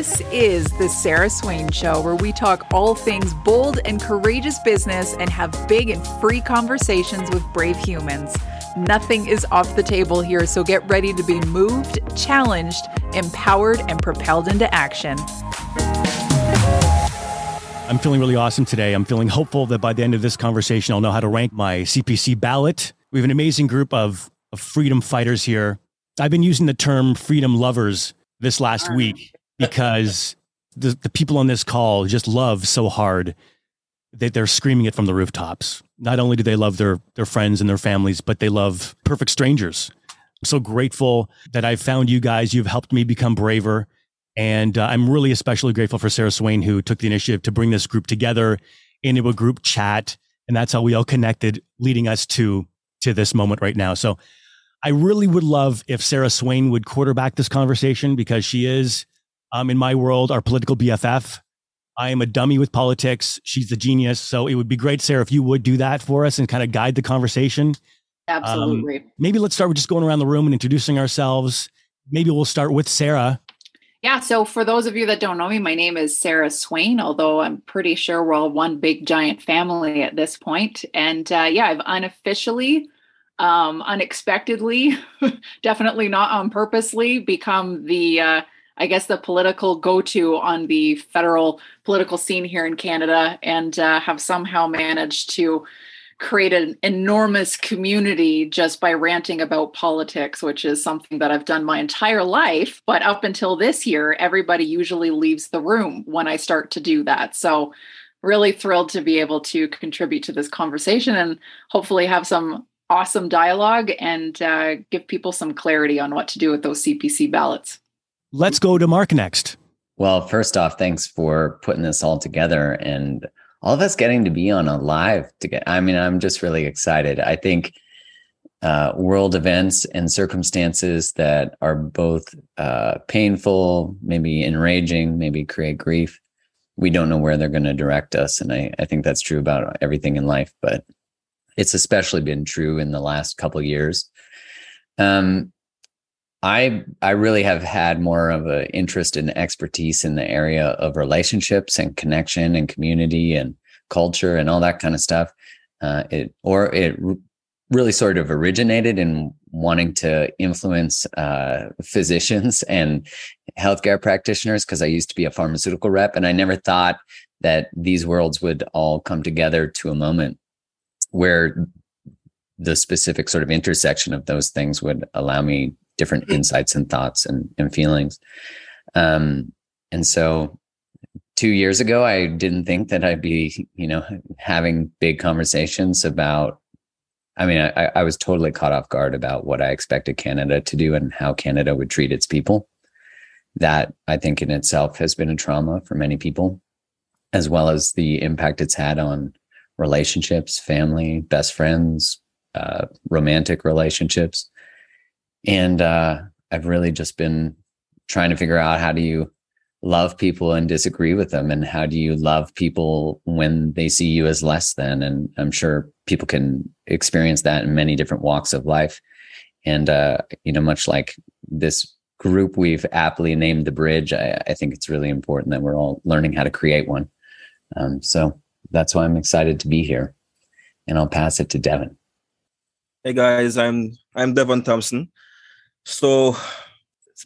This is the Sarah Swain Show, where we talk all things bold and courageous business and have big and free conversations with brave humans. Nothing is off the table here, so get ready to be moved, challenged, empowered, and propelled into action. I'm feeling really awesome today. I'm feeling hopeful that by the end of this conversation, I'll know how to rank my CPC ballot. We have an amazing group of, of freedom fighters here. I've been using the term freedom lovers this last week because the, the people on this call just love so hard that they're screaming it from the rooftops. Not only do they love their, their friends and their families, but they love perfect strangers. I'm so grateful that I've found you guys. You've helped me become braver. And uh, I'm really especially grateful for Sarah Swain, who took the initiative to bring this group together into a group chat. And that's how we all connected, leading us to, to this moment right now. So I really would love if Sarah Swain would quarterback this conversation because she is um, in my world, our political BFF. I am a dummy with politics. She's the genius. So it would be great, Sarah, if you would do that for us and kind of guide the conversation. Absolutely. Um, maybe let's start with just going around the room and introducing ourselves. Maybe we'll start with Sarah. Yeah. So, for those of you that don't know me, my name is Sarah Swain, although I'm pretty sure we're all one big giant family at this point. And uh, yeah, I've unofficially, um, unexpectedly, definitely not on purposely, become the uh, I guess, the political go to on the federal political scene here in Canada and uh, have somehow managed to create an enormous community just by ranting about politics, which is something that I've done my entire life. But up until this year, everybody usually leaves the room when I start to do that. So, really thrilled to be able to contribute to this conversation and hopefully have some awesome dialogue and uh, give people some clarity on what to do with those CPC ballots. Let's go to Mark next. Well, first off, thanks for putting this all together and all of us getting to be on a live together. I mean, I'm just really excited. I think uh, world events and circumstances that are both uh, painful, maybe enraging, maybe create grief. We don't know where they're going to direct us. And I, I think that's true about everything in life, but it's especially been true in the last couple years. Um, I I really have had more of an interest and expertise in the area of relationships and connection and community and culture and all that kind of stuff. Uh, it or it really sort of originated in wanting to influence uh, physicians and healthcare practitioners because I used to be a pharmaceutical rep and I never thought that these worlds would all come together to a moment where the specific sort of intersection of those things would allow me different insights and thoughts and, and feelings. Um, and so two years ago, I didn't think that I'd be, you know, having big conversations about. I mean, I, I was totally caught off guard about what I expected Canada to do and how Canada would treat its people. That I think in itself has been a trauma for many people, as well as the impact it's had on relationships, family, best friends, uh, romantic relationships and uh, I've really just been trying to figure out how do you love people and disagree with them? And how do you love people when they see you as less than? And i'm sure people can experience that in many different walks of life. And uh, you know much like this group we've aptly named the bridge I, I, think it's really important that we're all learning how to create one. Um, so that's why i'm excited to be here. And i'll pass it to devon. Hey guys i'm i'm devon thompson so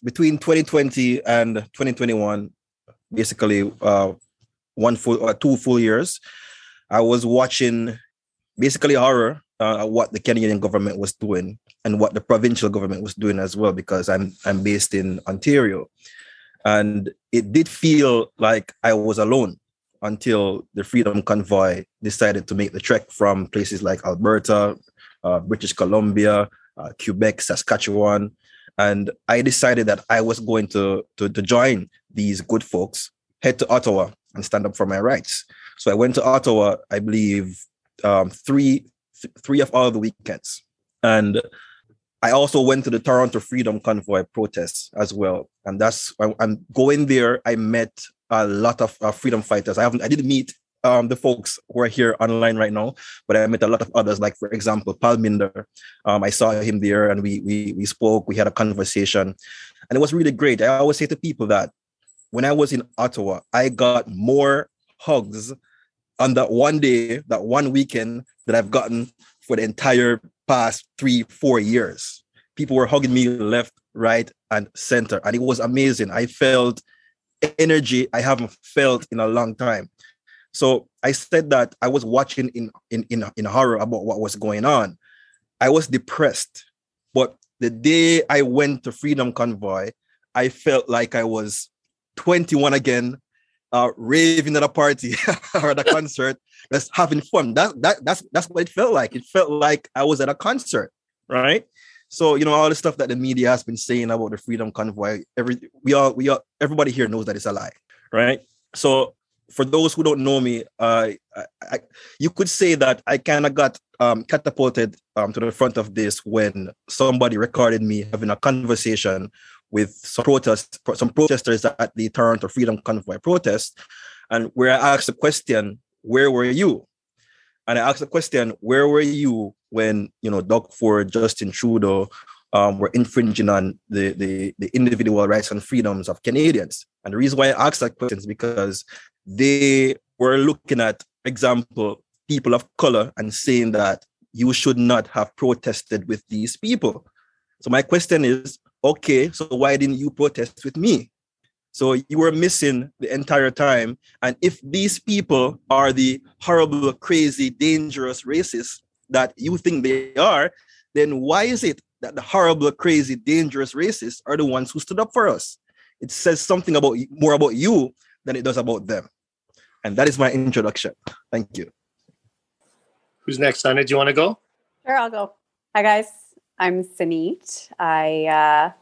between 2020 and 2021, basically uh, one full uh, two full years, I was watching basically horror uh, what the Canadian government was doing and what the provincial government was doing as well because I'm I'm based in Ontario, and it did feel like I was alone until the Freedom Convoy decided to make the trek from places like Alberta, uh, British Columbia, uh, Quebec, Saskatchewan, and I decided that I was going to, to, to join these good folks, head to Ottawa and stand up for my rights. So I went to Ottawa, I believe, um, three th- three of all the weekends, and I also went to the Toronto Freedom Convoy protests as well. And that's I'm going there. I met a lot of uh, freedom fighters. I haven't I didn't meet um, the folks who are here online right now, but I met a lot of others. Like for example, Paul Minder. Um, I saw him there, and we we we spoke. We had a conversation, and it was really great. I always say to people that when I was in Ottawa, I got more hugs on that one day, that one weekend that I've gotten for the entire past three, four years. People were hugging me left, right, and center. And it was amazing. I felt energy I haven't felt in a long time. So I said that I was watching in in in, in horror about what was going on. I was depressed. But the day I went to Freedom Convoy, I felt like I was 21 again, uh, raving at a party or at a concert, just having fun. That, that that's that's what it felt like. It felt like I was at a concert, right? So you know all the stuff that the media has been saying about the Freedom Convoy. Every we all we all everybody here knows that it's a lie, right? So for those who don't know me, uh, I, I, you could say that I kind of got um, catapulted um, to the front of this when somebody recorded me having a conversation with some some protesters at the Toronto Freedom Convoy protest, and where I asked the question, "Where were you?" And I asked the question, "Where were you when you know Doug Ford, Justin Trudeau um, were infringing on the, the the individual rights and freedoms of Canadians?" And the reason why I asked that question is because they were looking at, example, people of color and saying that you should not have protested with these people. So my question is, okay, so why didn't you protest with me? So you were missing the entire time. And if these people are the horrible, crazy, dangerous racists that you think they are, then why is it that the horrible, crazy, dangerous racists are the ones who stood up for us? It says something about more about you than it does about them. And that is my introduction. Thank you. Who's next, Sana? Do you want to go? Sure, I'll go. Hi, guys. I'm Sunit. I uh,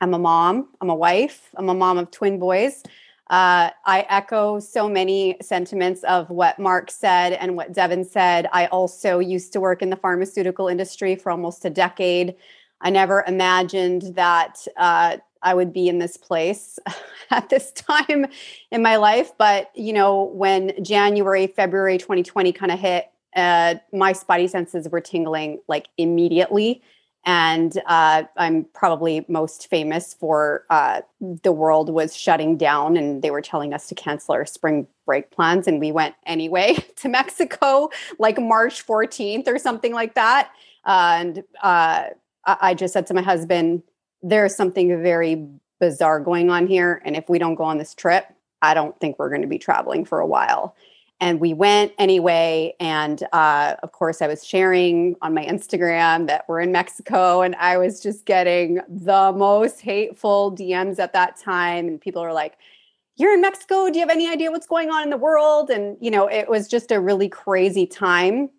I'm a mom. I'm a wife. I'm a mom of twin boys. Uh, I echo so many sentiments of what Mark said and what Devon said. I also used to work in the pharmaceutical industry for almost a decade. I never imagined that uh, I would be in this place at this time in my life. But, you know, when January, February 2020 kind of hit, uh, my spotty senses were tingling like immediately. And uh, I'm probably most famous for uh, the world was shutting down and they were telling us to cancel our spring break plans. And we went anyway to Mexico like March 14th or something like that. and uh, I just said to my husband, there's something very bizarre going on here. And if we don't go on this trip, I don't think we're going to be traveling for a while. And we went anyway. And uh, of course, I was sharing on my Instagram that we're in Mexico. And I was just getting the most hateful DMs at that time. And people are like, You're in Mexico. Do you have any idea what's going on in the world? And, you know, it was just a really crazy time.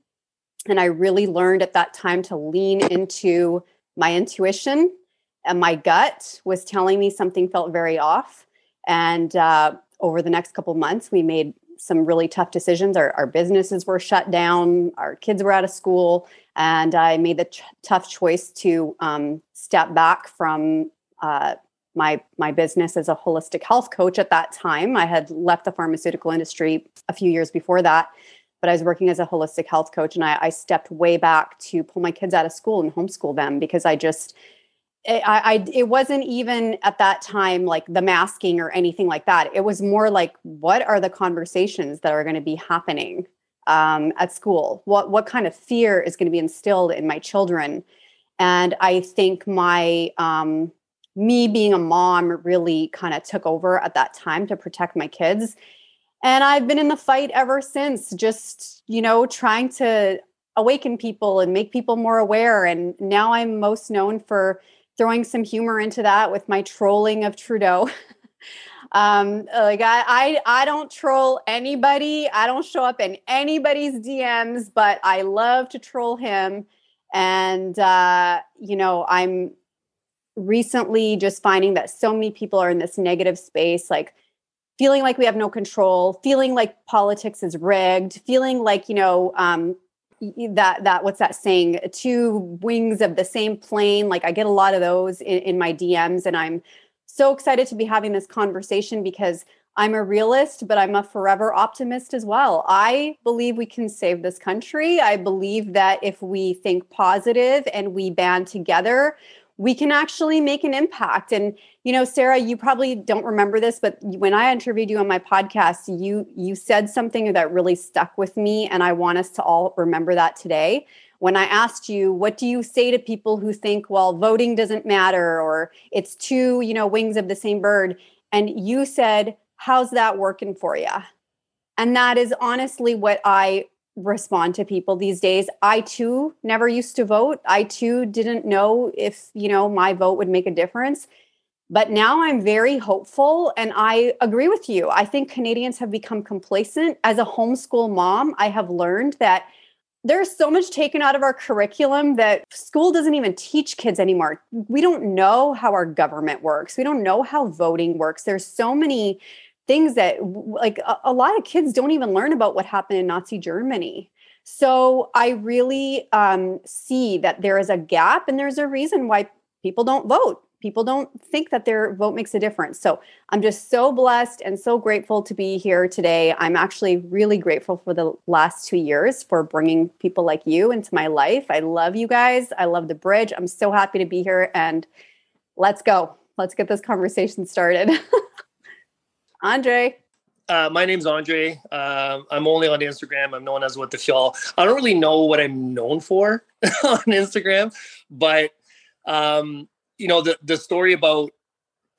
And I really learned at that time to lean into my intuition and my gut was telling me something felt very off. And uh, over the next couple months, we made some really tough decisions. Our, our, businesses were shut down, our kids were out of school, and I made the ch- tough choice to um, step back from uh, my my business as a holistic health coach. At that time, I had left the pharmaceutical industry a few years before that, but I was working as a holistic health coach, and I, I stepped way back to pull my kids out of school and homeschool them because I just it, I, I, it wasn't even at that time like the masking or anything like that. It was more like, what are the conversations that are going to be happening um, at school? What what kind of fear is going to be instilled in my children? And I think my um, me being a mom really kind of took over at that time to protect my kids. And I've been in the fight ever since, just you know, trying to awaken people and make people more aware. And now I'm most known for throwing some humor into that with my trolling of Trudeau. um, like I, I, I don't troll anybody. I don't show up in anybody's DMs, but I love to troll him. And uh, you know, I'm recently just finding that so many people are in this negative space, like feeling like we have no control, feeling like politics is rigged, feeling like you know um, that that what's that saying? Two wings of the same plane. Like i get a lot of those in, in, my dms and i'm so excited to be having this conversation because i'm a realist but i'm a forever optimist as well. I believe we can save this country. I believe that if we think positive and we band together we can actually make an impact. And you know, Sarah, you probably don't remember this, but when I interviewed you on my podcast, you you said something that really stuck with me, and I want us to all remember that today. When I asked you, what do you say to people who think, well, voting doesn't matter or it's two, you know, wings of the same bird? And you said, how's that working for you? And that is honestly what I respond to people these days. I too never used to vote. I too didn't know if, you know, my vote would make a difference. But now I'm very hopeful and I agree with you. I think Canadians have become complacent. As a homeschool mom, I have learned that there's so much taken out of our curriculum that school doesn't even teach kids anymore. We don't know how our government works. We don't know how voting works. There's so many things that like a, a, lot of kids don't even learn about what happened in Nazi Germany. So I really um, see that there is a gap and there's a reason why people don't vote. People don't think that their vote makes a difference. So I'm just so blessed and so grateful to be here today. I'm actually really grateful for the last two years for bringing people like you into my life. I love you guys. I love the bridge. I'm so happy to be here and let's go. Let's get this conversation started. Andre. Uh, my name's Andre. Uh, I'm only on Instagram. I'm known as What the Fjall. I don't really know what I'm known for on Instagram, but um, you know the the story about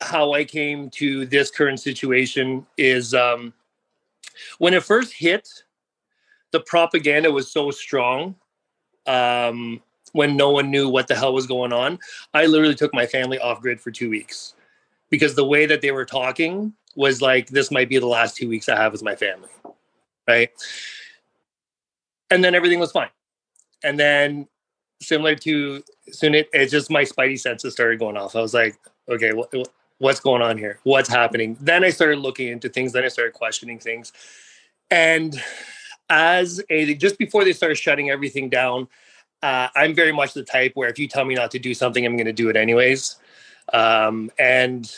how I came to this current situation is um, when it first hit, the propaganda was so strong. Um, when no one knew what the hell was going on, I literally took my family off grid for two weeks because the way that they were talking was like this might be the last two weeks I have with my family, right? And then everything was fine. And then similar to Sunit, just my spidey senses started going off. I was like, okay, what, what's going on here? What's happening? Then I started looking into things. Then I started questioning things. And as a just before they started shutting everything down, uh, I'm very much the type where if you tell me not to do something, I'm going to do it anyways. Um, and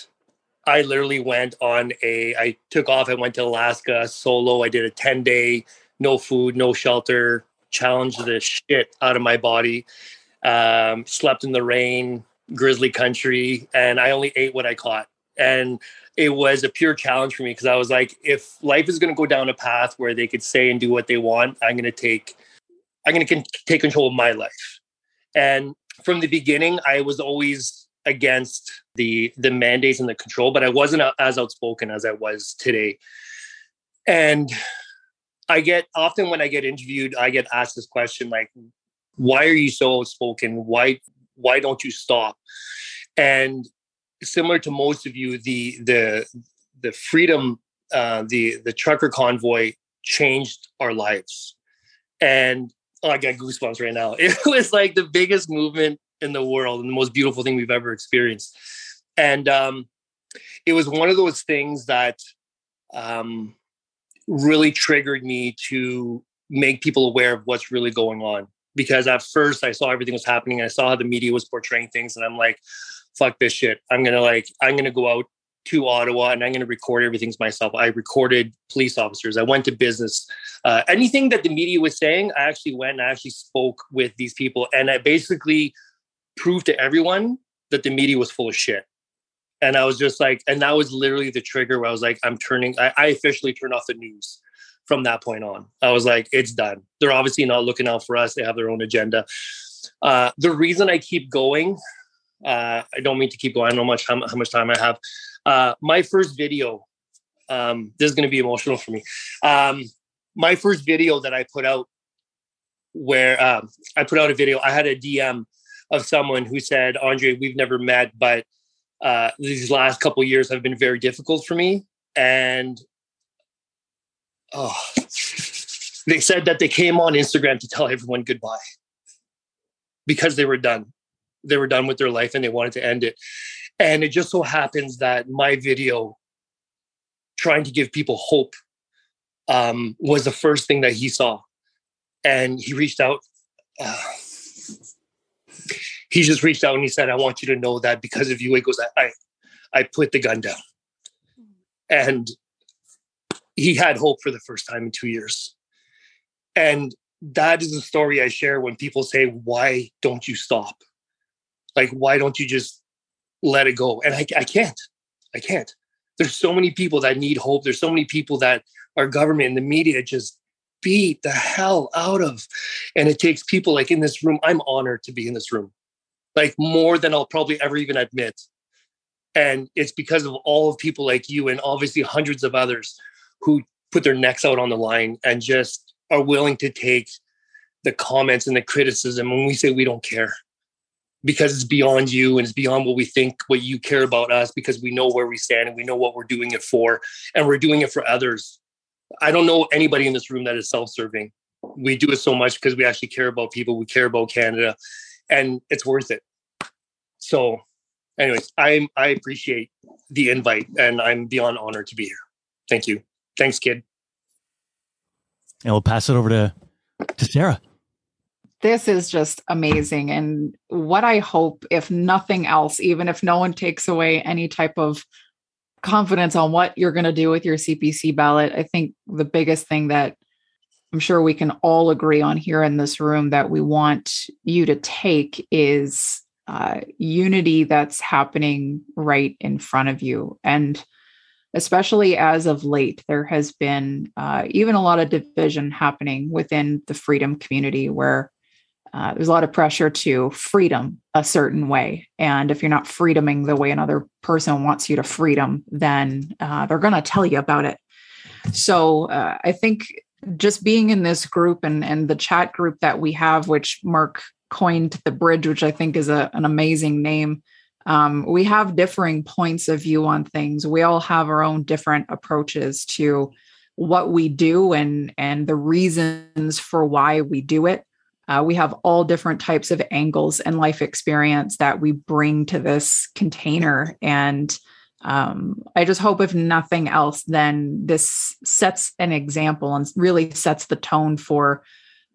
I literally went on a, I took off, I went to Alaska solo. I did a 10 day, no food, no shelter, challenged the shit out of my body. Um, slept in the rain, grizzly country, and I only ate what I caught. And it was a pure challenge for me because I was like, if life is going to go down a path where they could say and do what they want, I'm going to take, I'm going to take control of my life. And from the beginning, I was always against the the mandates and the control, but I wasn't as outspoken as I was today. And I get often when I get interviewed, I get asked this question like, "Why are you so outspoken? Why why don't you stop?" And similar to most of you, the the the freedom, uh, the the trucker convoy changed our lives, and oh, I got goosebumps right now. It was like the biggest movement in the world and the most beautiful thing we've ever experienced. And um, it was one of those things that um, really triggered me to make people aware of what's really going on. Because at first I saw everything was happening. I saw how the media was portraying things, and I'm like, fuck this shit. I'm gonna like, I'm gonna go out to Ottawa and I'm going to record everything myself. I recorded police officers. I went to business. Uh, anything that the media was saying, I actually went and I actually spoke with these people. And I basically prove to everyone that the media was full of shit. And I was just like, and that was literally the trigger where I was like, I'm turning, I, I officially turned off the news from that point on. I was like, it's done. They're obviously not looking out for us. They have their own agenda. Uh, the reason I keep going, uh, I don't mean to keep going. I don't know much how, how much time I have. Uh, my first video, um, this is going to be emotional for me. Um, my first video that I put out, where um, I put out a video, I had a DM of someone who said, Andre, we've never met, but uh, these last couple years have been very difficult for me. And oh, they said that they came on Instagram to tell everyone goodbye because they were done. They were done with their life and they wanted to end it. And it just so happens that my video trying to give people hope um, was the first thing that he saw. And he reached out. Uh, he just reached out and he said, I want you to know that because of you, it goes, I, I, I put the gun down. And he had hope for the first time in two years. And that is the story I share when people say, Why don't you stop? Like, why don't you just let it go? And I, I can't. I can't. There's so many people that need hope. There's so many people that our government and the media just beat the hell out of. And it takes people like in this room. I'm honored to be in this room, like more than I'll probably ever even admit. And it's because of all of people like you and obviously hundreds of others who put their necks out on the line and just are willing to take the comments and the criticism when we say we don't care. Because it's beyond you and it's beyond what we think what you care about us because we know where we stand and we know what we're doing it for and we're doing it for others. I don't know anybody in this room that is self-serving. We do it so much because we actually care about people. We care about canada and it's worth it so anyways i i appreciate the invite and i'm beyond honored to be here. Thank you. Thanks kid. And we'll pass it over to to sarah. This is just amazing. And what I hope, if nothing else, even if no one takes away any type of confidence on what you're going to do with your CPC ballot, I think the biggest thing that I'm sure we can all agree on here in this room that we want you to take is uh, unity that's happening right in front of you. And especially as of late, there has been uh, even a lot of division happening within the freedom community where uh, there's a lot of pressure to freedom a certain way. And if you're not freedoming the way another person wants you to freedom, then uh, they're going to tell you about it. So uh, I think just being in this group and, and the chat group that we have, which Mark coined the bridge, which I think is a, an amazing name. Um, we have differing points of view on things. We all have our own different approaches to what we do and and the reasons for why we do it uh, we have all different types of angles and life experience that we bring to this container. And um, I just hope, if nothing else, then this sets an example and really sets the tone for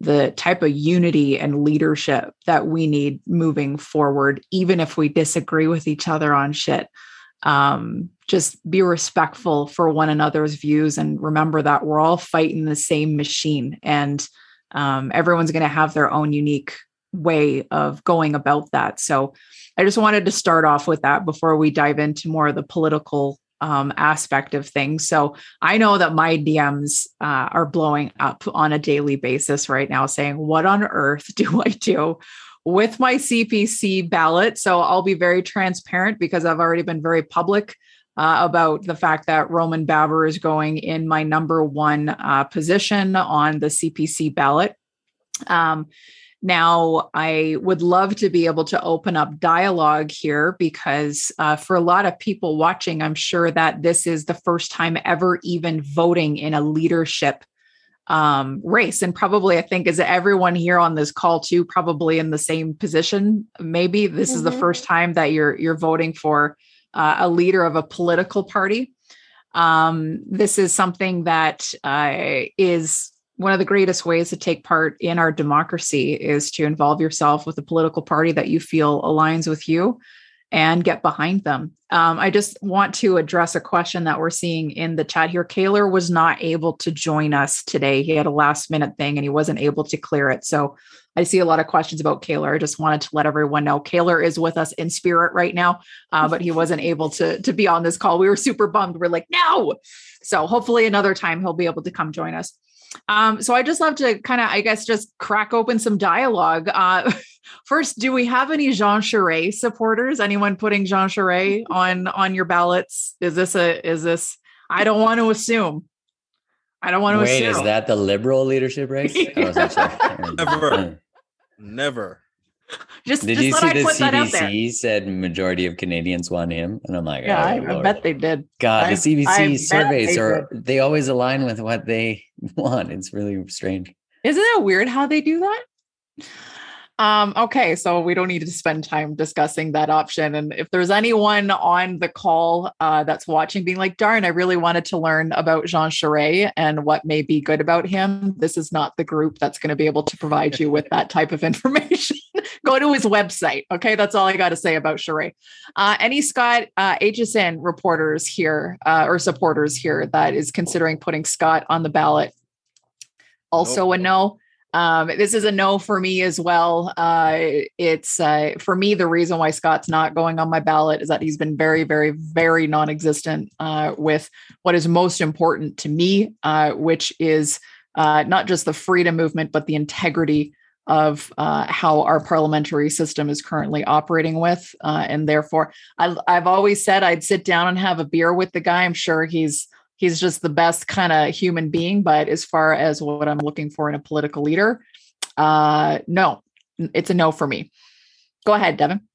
the type of unity and leadership that we need moving forward, even if we disagree with each other on shit. Um, just be respectful for one another's views and remember that we're all fighting the same machine. And um, everyone's going to have their own unique way of going about that. So I just wanted to start off with that before we dive into more of the political um, aspect of things. So I know that my DMs uh, are blowing up on a daily basis right now, saying, What on earth do I do? With my CPC ballot. So I'll be very transparent because I've already been very public uh, about the fact that Roman Baber is going in my number one uh, position on the CPC ballot. Um, now, I would love to be able to open up dialogue here because uh, for a lot of people watching, I'm sure that this is the first time ever even voting in a leadership um, race. And probably, I think, is everyone here on this call too, probably in the same position. Maybe this mm-hmm. is the mm-hmm. first time that you're you're voting for uh, a leader of a political party. Um, this is something that uh, is one of the greatest ways to take part in our democracy is to involve yourself with a political party that you feel aligns with you and get behind them. Um, I just want to address a question that we're seeing in the chat here. Kaylor was not able to join us today. He had a last minute thing and he wasn't able to clear it. So I see a lot of questions about Kaylor. I just wanted to let everyone know Kaylor is with us in spirit right now, uh, but he wasn't able to to be on this call. We were super bummed. We're like, no. So hopefully another time he'll be able to come join us. Um, so I just love to kind of, I guess, just crack open some dialogue. Uh, first, do we have any Jean Charest supporters? Anyone putting Jean Charest on on your ballots? Is this a is this? I don't want to assume. I don't want to Wait, assume. is that the liberal leadership race? Never. Never. Just did just you see I'd the put that out there. CBC said majority of Canadians want him, and I'm like, Yeah, oh, I, I Lord. bet they did. God, I- the CBC I surveys they are they always align with what they want. It's really strange. Isn't it weird how they do that? Um, okay, so we don't need to spend time discussing that option. And if there's anyone on the call uh, that's watching, being like, darn, I really wanted to learn about Jean Charest and what may be good about him, this is not the group that's going to be able to provide you with that type of information. Go to his website. Okay, that's all I got to say about Charest. Uh, any Scott uh, Aitchison reporters here uh, or supporters here that is considering putting Scott on the ballot? Also, Nope. a no. Um, this is a no for me as well. Uh, it's uh, for me the reason why Scott's not going on my ballot is that he's been very, very, very non-existent uh, with what is most important to me, uh, which is uh, not just the freedom movement but the integrity of uh, how our parliamentary system is currently operating with, and therefore, I, I've always said I'd sit down and have a beer with the guy. I'm sure he's he's just the best kind of human being. But as far as what I'm looking for in a political leader, uh, no, it's a no for me. Go ahead, Devon.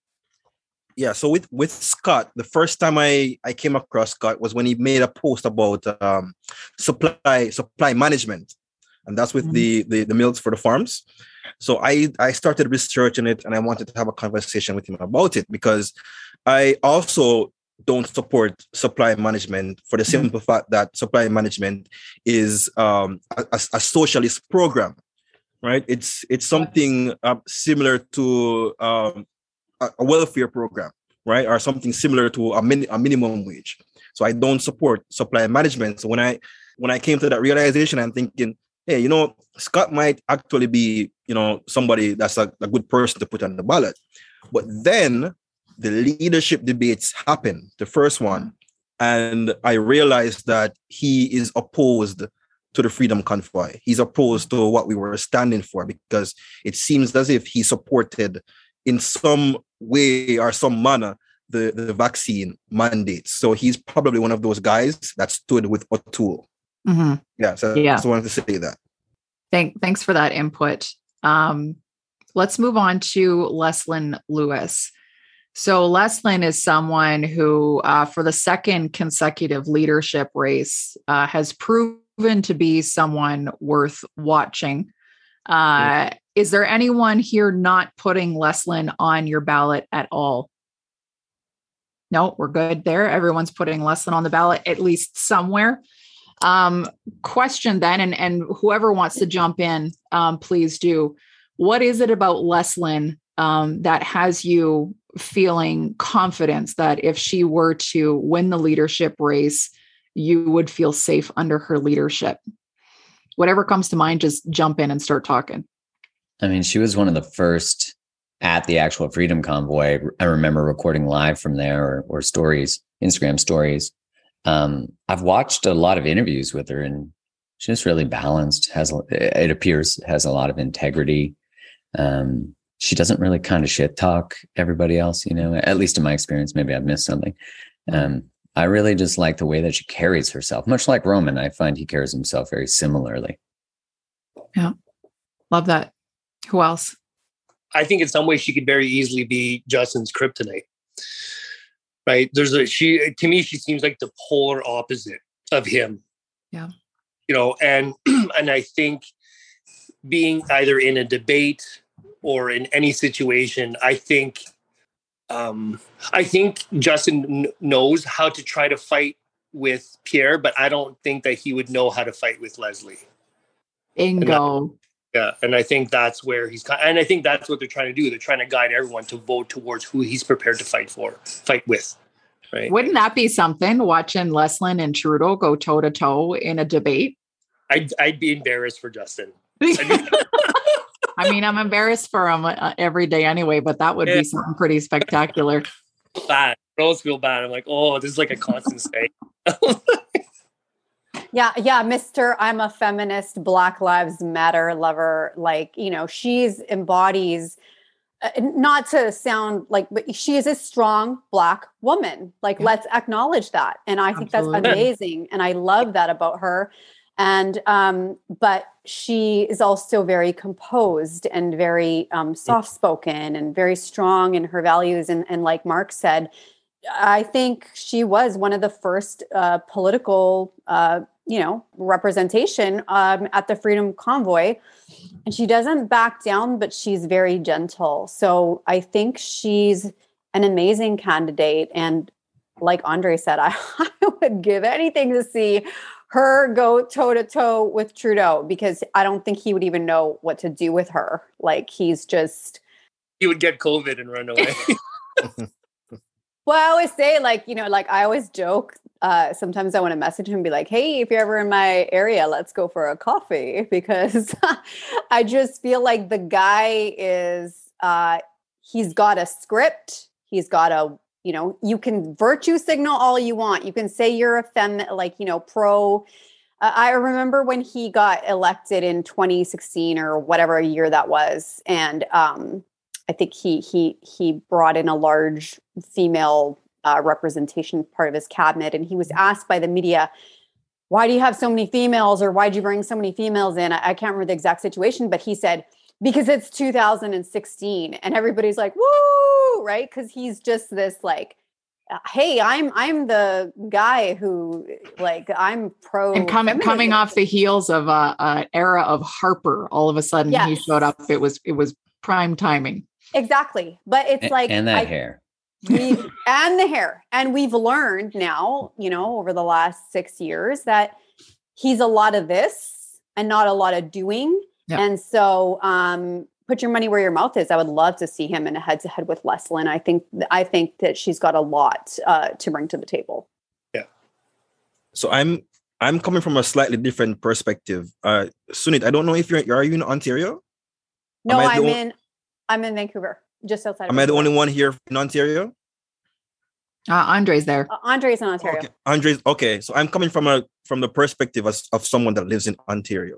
Yeah, so with with Scott, the first time I I came across Scott was when he made a post about um, supply supply management, and that's with mm-hmm. the, the the milks for the farms. So I I started researching it, and I wanted to have a conversation with him about it because I also don't support supply management for the mm-hmm. simple fact that supply management is um, a, a, socialist program, right? It's it's something uh, similar to um, a, a, welfare program, right, or something similar to a, min- a minimum wage. So I don't support supply management. So when I when I came to that realization, I'm thinking, hey, you know, Scott might actually be, you know, somebody that's a, a good person to put on the ballot. But then the leadership debates happened, the first one, and I realized that he is opposed to the Freedom Convoy. He's opposed to what we were standing for because it seems as if he supported in some way or some manner the, the vaccine mandates. So he's probably one of those guys that stood with O'Toole. Mm-hmm. Yeah, so yeah. I just wanted to say that. Thank, thanks for that input. Um, let's move on to Leslyn Lewis. So Leslyn is someone who, uh, for the second consecutive leadership race, uh, has proven to be someone worth watching. Uh, is there anyone here not putting Leslyn on your ballot at all? No, we're good there. Everyone's putting Leslyn on the ballot at least somewhere. Um, question then, and, and whoever wants to jump in, um, please do. What is it about Leslyn um, that has you feeling confidence that if she were to win the leadership race, you would feel safe under her leadership. Whatever comes to mind, just jump in and start talking. I mean, she was one of the first at the actual Freedom Convoy. I remember recording live from there or, or stories, Instagram stories. Um, I've watched a lot of interviews with her and she's really balanced, has, it appears, has a lot of integrity. Um, she doesn't really kind of shit talk everybody else, you know, at least in my experience. Maybe I've missed something. Um, I really just like the way that she carries herself, much like Roman. I find he carries himself very similarly. Yeah. Love that. Who else? I think in some ways she could very easily be Justin's kryptonite. Right. There's a she to me, she seems like the polar opposite of him. Yeah. You know, and and I think being either in a debate or in any situation, I think um, I think Justin n- knows how to try to fight with Pierre, but I don't think that he would know how to fight with Leslie. Bingo. yeah, and I think that's where he's and I think that's what they're trying to do. They're trying to guide everyone to vote towards who he's prepared to fight for, fight with. Right? Wouldn't that be something watching Leslyn and Trudeau go toe to toe in a debate? I'd, I'd be embarrassed for Justin. I mean, I'm embarrassed for him uh, every day anyway, but that would yeah. be something pretty spectacular. Bad. Girls feel bad. I'm like, oh, this is like a constant state. yeah, yeah, Mr. I'm a feminist, Black Lives Matter lover. Like, you know, she's embodies uh, not to sound like but she is a strong black woman like yeah. let's acknowledge that and i think Absolutely. that's amazing and i love that about her and um, but she is also very composed and very um, soft spoken and very strong in her values. And, and like mark said i think she was one of the first uh, political uh, you know representation um, at the freedom convoy. And she doesn't back down but she's very gentle. So i think she's an amazing candidate. And like andre said i, I would give anything to see her go toe to toe with Trudeau because I don't think he would even know what to do with her. Like he's just he would get COVID and run away. well, I always say, like, you know, like I always joke uh, sometimes I want to message him and be like, hey, if you're ever in my area, let's go for a coffee because I just feel like the guy is, uh, he's got a script. He's got a, you know, you can virtue signal all you want. You can say you're a fem, like, you know, pro. Uh, I remember when he got elected in 2016 or whatever year that was. And um, I think he, he, he brought in a large female uh, representation part of his cabinet. And he was asked by the media, why do you have so many females or why did you bring so many females in? I, I can't remember the exact situation, but he said, because it's 2016 and everybody's like, woo, right? Because he's just this like, uh, hey, I'm I'm the guy who like I'm pro and coming coming off the heels of a, a, era of Harper. All of a sudden, yes. he showed up. It was it was prime timing. Exactly, but it's and, like and that I, hair we and the hair and we've learned now you know over the last six years that he's a lot of this and not a lot of doing yep. and so um put your money where your mouth is i would love to see him in a head-to-head with leslyn i think i think that she's got a lot uh, to bring to the table yeah so i'm i'm coming from a slightly different perspective uh sunit i don't know if you're are you in ontario no i'm in i'm in vancouver just outside. Am I the only one here in Ontario? Uh, Andre's there. Uh, Andre's in Ontario. Okay. Andre's okay. So I'm coming from a from the perspective of, of someone that lives in Ontario.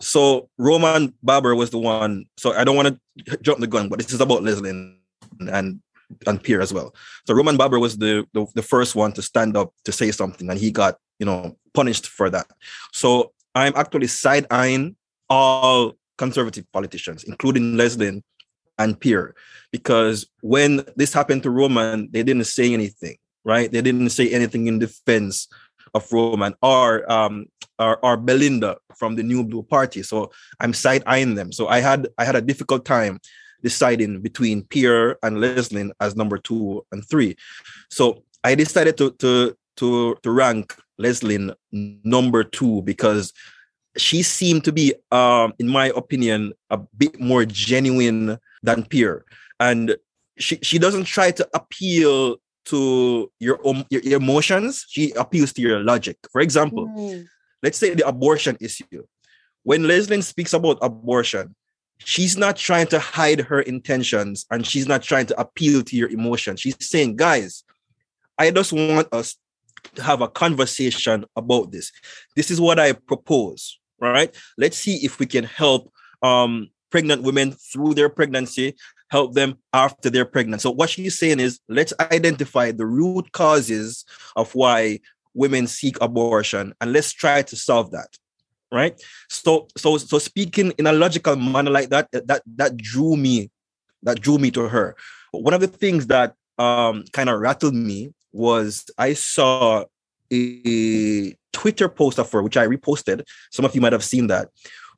So Roman Baber was the one. So I don't want to jump the gun, but this is about Leslie and and, and Pierre as well. So Roman Baber was the, the the first one to stand up to say something, and he got you know punished for that. So I'm actually side eyeing all conservative politicians, including Leslie and Pierre. Because when this happened to Roman, they didn't say anything, right? They didn't say anything in defense of Roman or um or, or Belinda from the New Blue Party. So I'm side eyeing them. So I had I had a difficult time deciding between Pierre and Leslyn as number two and three. So I decided to to to to rank Leslyn number two because she seemed to be, um, in my opinion, a bit more genuine than Pierre. And she, she doesn't try to appeal to your, um, your, emotions. She appeals to your logic. For example, mm. let's say the abortion issue. When Leslyn speaks about abortion, she's not trying to hide her intentions and she's not trying to appeal to your emotions. She's saying, guys, I just want us to have a conversation about this. This is what I propose, right? Let's see if we can help um, pregnant women through their pregnancy, help them after they're pregnant. So what she's saying is let's identify the root causes of why women seek abortion and let's try to solve that. Right. So so so speaking in a logical manner like that, that that drew me, that drew me to her. One of the things that um kind of rattled me was I saw a Twitter post of her, which I reposted. Some of you might have seen that,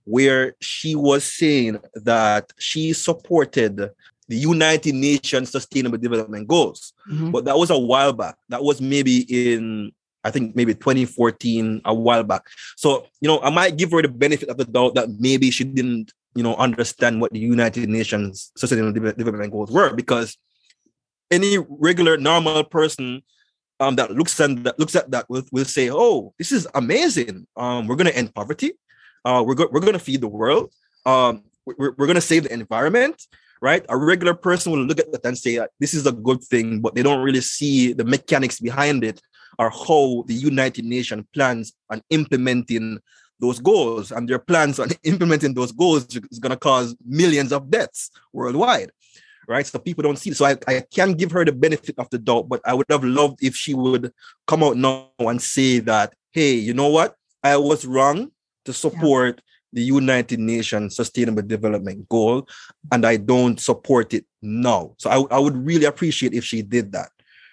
where she was saying that she supported the United Nations Sustainable Development Goals. Mm-hmm. But that was a while back. That was maybe in, I think maybe 2014, a while back. So, you know, I might give her the benefit of the doubt that maybe she didn't, you know, understand what the United Nations Sustainable Development Goals were because any regular normal person um, that looks and that looks at that will, will say, "Oh, this is amazing. Um, we're going to end poverty. Uh, we're, go- we're going to feed the world. Um, we're, we're going to save the environment, right? A regular person will look at that and say, this is a good thing, but they don't really see the mechanics behind it or how the United Nations plans on implementing those goals. And their plans on implementing those goals is going to cause millions of deaths worldwide. Right. So people don't see. So I, I can give her the benefit of the doubt, but I would have loved if she would come out now and say that, hey, you know what? I was wrong to support yeah. the United Nations Sustainable Development Goal, and I don't support it now. So I, I would really appreciate if she did that,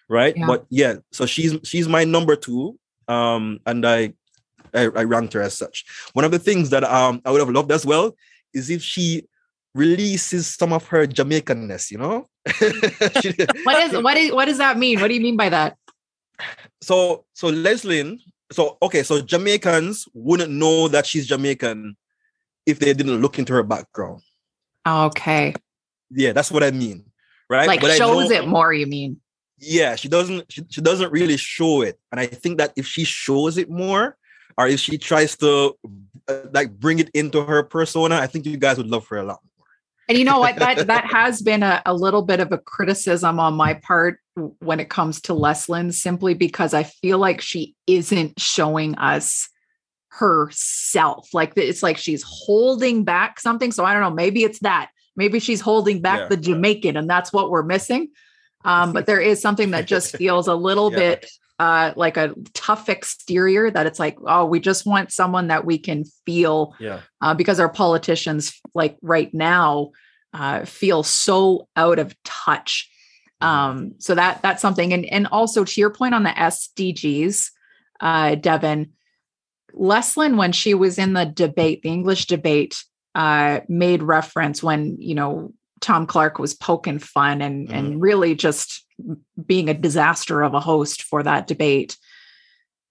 right? Yeah. But yeah, so she's she's my number two, um, and I, I I ranked her as such. One of the things that um I would have loved as well is if she releases some of her Jamaicanness, you know. what is what is what does that mean? What do you mean by that? So so Leslyn so okay, so Jamaicans wouldn't know that she's Jamaican if they didn't look into her background. Okay. Yeah, that's what I mean. Right. Like but shows know, it more, you mean? yeah, she doesn't she, she doesn't really show it. And I think that if she shows it more, or if she tries to uh, like bring it into her persona, I think you guys would love her a lot more. And you know what? That that has been a, a little bit of a criticism on my part when it comes to Leslyn, simply because I feel like she isn't showing us herself. Like it's like she's holding back something. So I don't know. Maybe it's that. Maybe she's holding back Yeah. the Jamaican, and that's what we're missing. Um, but there is something that just feels a little Yeah. bit uh, like a tough exterior. That it's like, oh, we just want someone that we can feel Yeah. uh, because our politicians, like right now, uh, feel so out of touch. Um, so that that's something, and and also to your point on the SDGs, uh, Devon, Leslyn, when she was in the debate, the English debate, uh, made reference when you know Tom Clark was poking fun and and really just being a disaster of a host for that debate.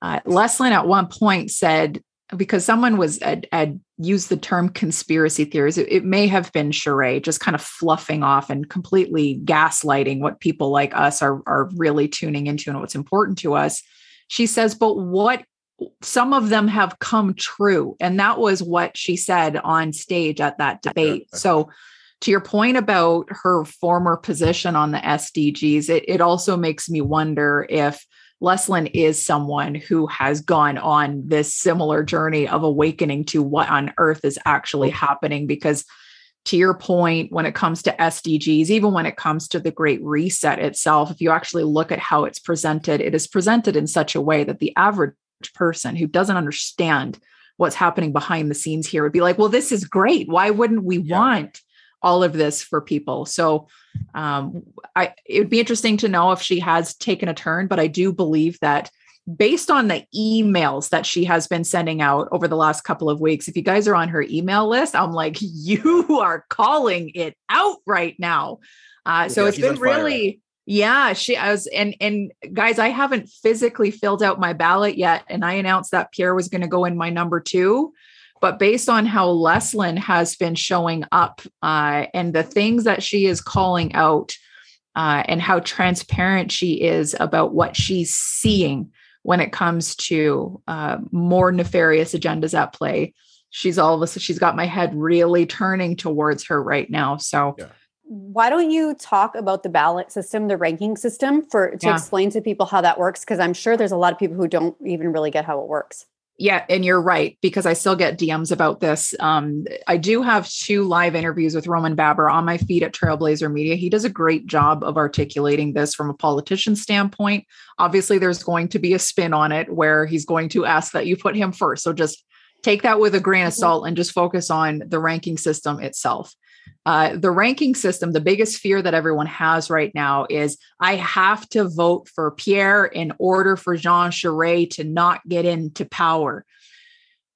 Uh, Leslyn at one point said because someone was had, had used the term conspiracy theories, it, it may have been Charest, just kind of fluffing off and completely gaslighting what people like us are are really tuning into and what's important to us. She says, but what some of them have come true. And that was what she said on stage at that debate. So, to your point about her former position on the SDGs, it, it also makes me wonder if Leslyn is someone who has gone on this similar journey of awakening to what on earth is actually happening. Because, to your point, when it comes to SDGs, even when it comes to the Great Reset itself, if you actually look at how it's presented, it is presented in such a way that the average person who doesn't understand what's happening behind the scenes here would be like, well, this is great. Why wouldn't we Yeah. want all of this for people? So um, I it would be interesting to know if she has taken a turn, but I do believe that based on the emails that she has been sending out over the last couple of weeks, if you guys are on her email list, I'm like, you are calling it out right now. Uh, so Yeah, it's been really yeah, she I was and and guys, I haven't physically filled out my ballot yet, and I announced that Pierre was going to go in my number two. But based on how Leslyn has been showing up uh, and the things that she is calling out, uh, and how transparent she is about what she's seeing when it comes to uh, more nefarious agendas at play, she's all of a sudden she's got my head really turning towards her right now. So Yeah. Why don't you talk about the ballot system, the ranking system, for to Yeah. explain to people how that works? Because I'm sure there's a lot of people who don't even really get how it works. Yeah, and you're right because I still get DMs about this. Um, I do have two live interviews with Roman Baber on my feed at Trailblazer Media. He does a great job of articulating this from a politician standpoint. Obviously, there's going to be a spin on it where he's going to ask that you put him first. So just take that with a grain of Mhm. salt and just focus on the ranking system itself. Uh, the ranking system, the biggest fear that everyone has right now is I have to vote for Pierre in order for Jean Charest to not get into power.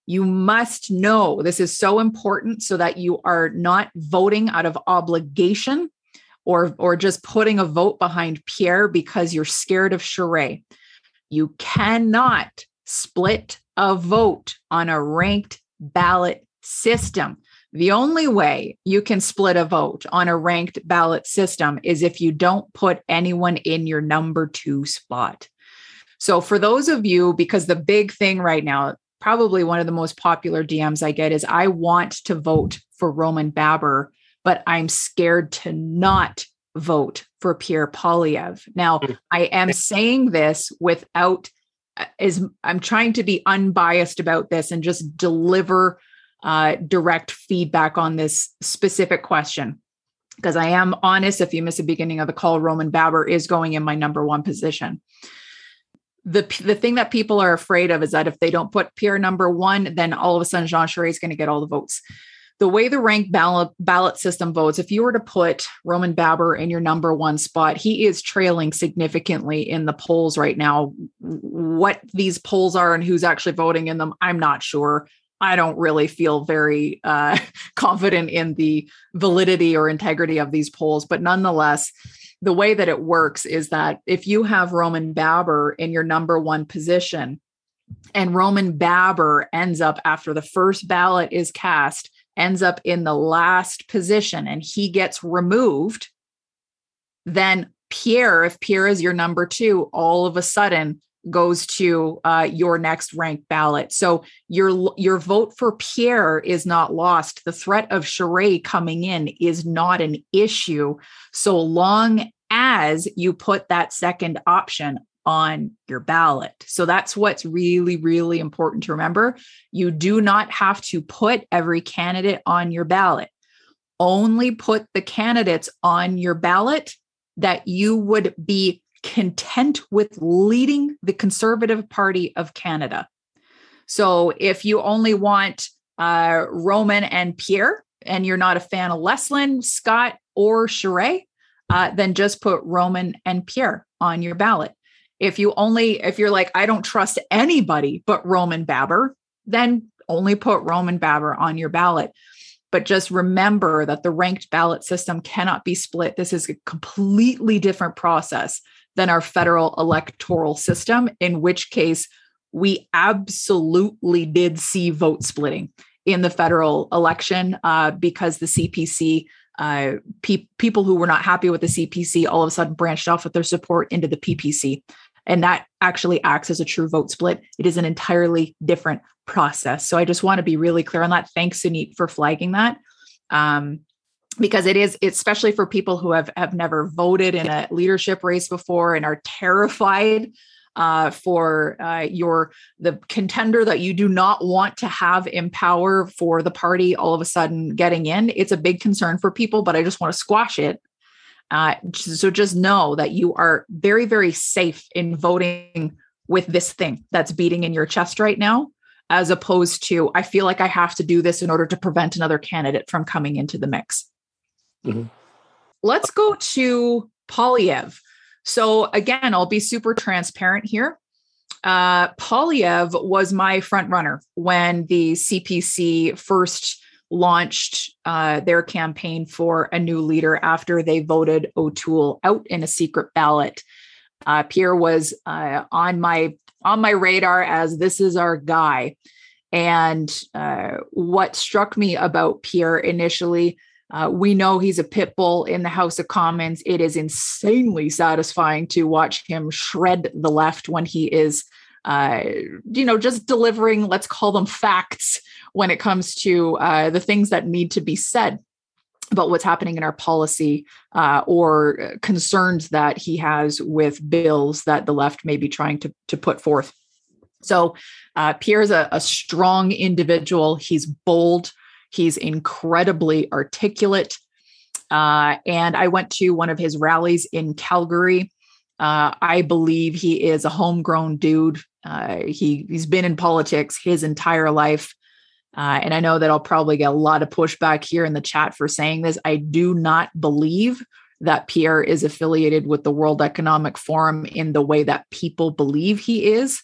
You must know this is so important so that you are not voting out of obligation or, or just putting a vote behind Pierre because you're scared of Charest. You cannot split a vote on a ranked ballot system. The only way you can split a vote on a ranked ballot system is if you don't put anyone in your number two spot. So, for those of you, because the big thing right now, probably one of the most popular DMs I get is I want to vote for Roman Baber, but I'm scared to not vote for Pierre Poilievre. Now, hmm. I am saying this without uh, is I'm trying to be unbiased about this and just deliver uh, direct feedback on this specific question. Because I am honest, if you miss the beginning of the call, Roman Baber is going in my number one position. The, the thing that people are afraid of is that if they don't put Pierre number one, then all of a sudden Jean Charest is going to get all the votes. The way the ranked ballot, ballot system votes, if you were to put Roman Baber in your number one spot, he is trailing significantly in the polls right now. What these polls are and who's actually voting in them, I'm not sure. I don't really feel very uh, confident in the validity or integrity of these polls, but nonetheless, the way that it works is that if you have Roman Baber in your number one position, and Roman Baber ends up after the first ballot is cast, ends up in the last position, and he gets removed, then Pierre, if Pierre is your number two, all of a sudden goes to uh, your next ranked ballot. So your your vote for Pierre is not lost. The threat of Charest coming in is not an issue, so long as you put that second option on your ballot. So that's what's really, really important to remember. You do not have to put every candidate on your ballot. Only put the candidates on your ballot that you would be content with leading the Conservative Party of Canada. So if you only want uh, Roman and Pierre, and you're not a fan of Leslyn, Scott, or Charest, uh, then just put Roman and Pierre on your ballot. If you only, if you're like, I don't trust anybody but Roman Baber, then only put Roman Baber on your ballot. But just remember that the ranked ballot system cannot be split. This is a completely different process than our federal electoral system, in which case we absolutely did see vote splitting in the federal election uh, because the CPC, uh, pe- people who were not happy with the CPC, all of a sudden branched off with their support into the PPC. And that actually acts as a true vote split. It is an entirely different process. So I just want to be really clear on that. Thanks, Sunit, for flagging that. Um, because it is especially for people who have have never voted in a leadership race before and are terrified uh, for uh, your the contender that you do not want to have in power for the party all of a sudden getting in. It's a big concern for people, but I just want to squash it. Uh, so just know that you are very very safe in voting with this thing that's beating in your chest right now as opposed to I feel like I have to do this in order to prevent another candidate from coming into the mix. Mm-hmm. Let's go to Poilievre. So again, I'll be super transparent here. Uh, Poilievre was my front runner when the CPC first launched uh, their campaign for a new leader after they voted O'Toole out in a secret ballot. Uh, Pierre was uh, on my on my radar as this is our guy. And uh, what struck me about Pierre initially uh, we know he's a pit bull in the House of Commons. It is insanely satisfying to watch him shred the left when he is, uh, you know, just delivering, let's call them facts when it comes to uh, the things that need to be said about what's happening in our policy uh, or concerns that he has with bills that the left may be trying to, to put forth. So uh, Pierre's a, a strong individual. He's bold. He's incredibly articulate. Uh, and I went to one of his rallies in Calgary. Uh, I believe he is a homegrown dude. Uh, he he's been in politics his entire life, uh, and I know that I'll probably get a lot of pushback here in the chat for saying this. I do not believe that Pierre is affiliated with the World Economic Forum in the way that people believe he is.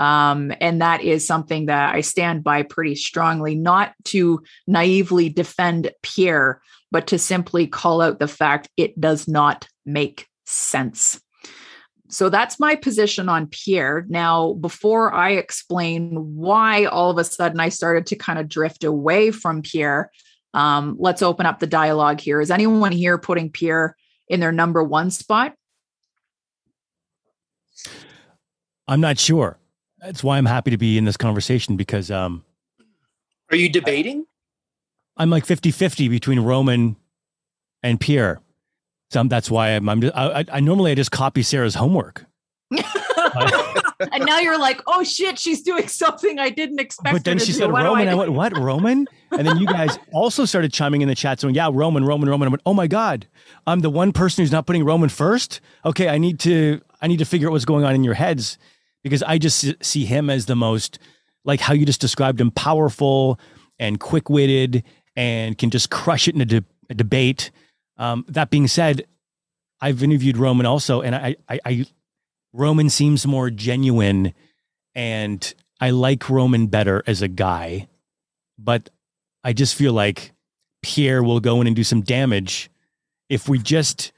Um, and that is something that I stand by pretty strongly, not to naively defend Pierre, but to simply call out the fact it does not make sense. So that's my position on Pierre. Now, before I explain why all of a sudden I started to kind of drift away from Pierre, um, let's open up the dialogue here. Is anyone here putting Pierre in their number one spot? I'm not sure. That's why I'm happy to be in this conversation because um Are you debating? I'm like 50-50 between Roman and Pierre. So that's why I'm, I'm just, I, I normally I just copy Sarah's homework. and now you're like, oh shit, she's doing something I didn't expect. But then she said Roman. I, I, went, what Roman? And then you guys also started chiming in the chat saying, yeah, Roman, Roman, Roman. I went, oh my god, I'm the one person who's not putting Roman first. Okay, I need to I need to figure out what's going on in your heads because I just see him as the most like how you just described him, powerful and quick witted and can just crush it in a, de- a debate. Um, that being said, I've interviewed Roman also, and I, I, I, Roman seems more genuine, and I like Roman better as a guy, but I just feel like Pierre will go in and do some damage if we just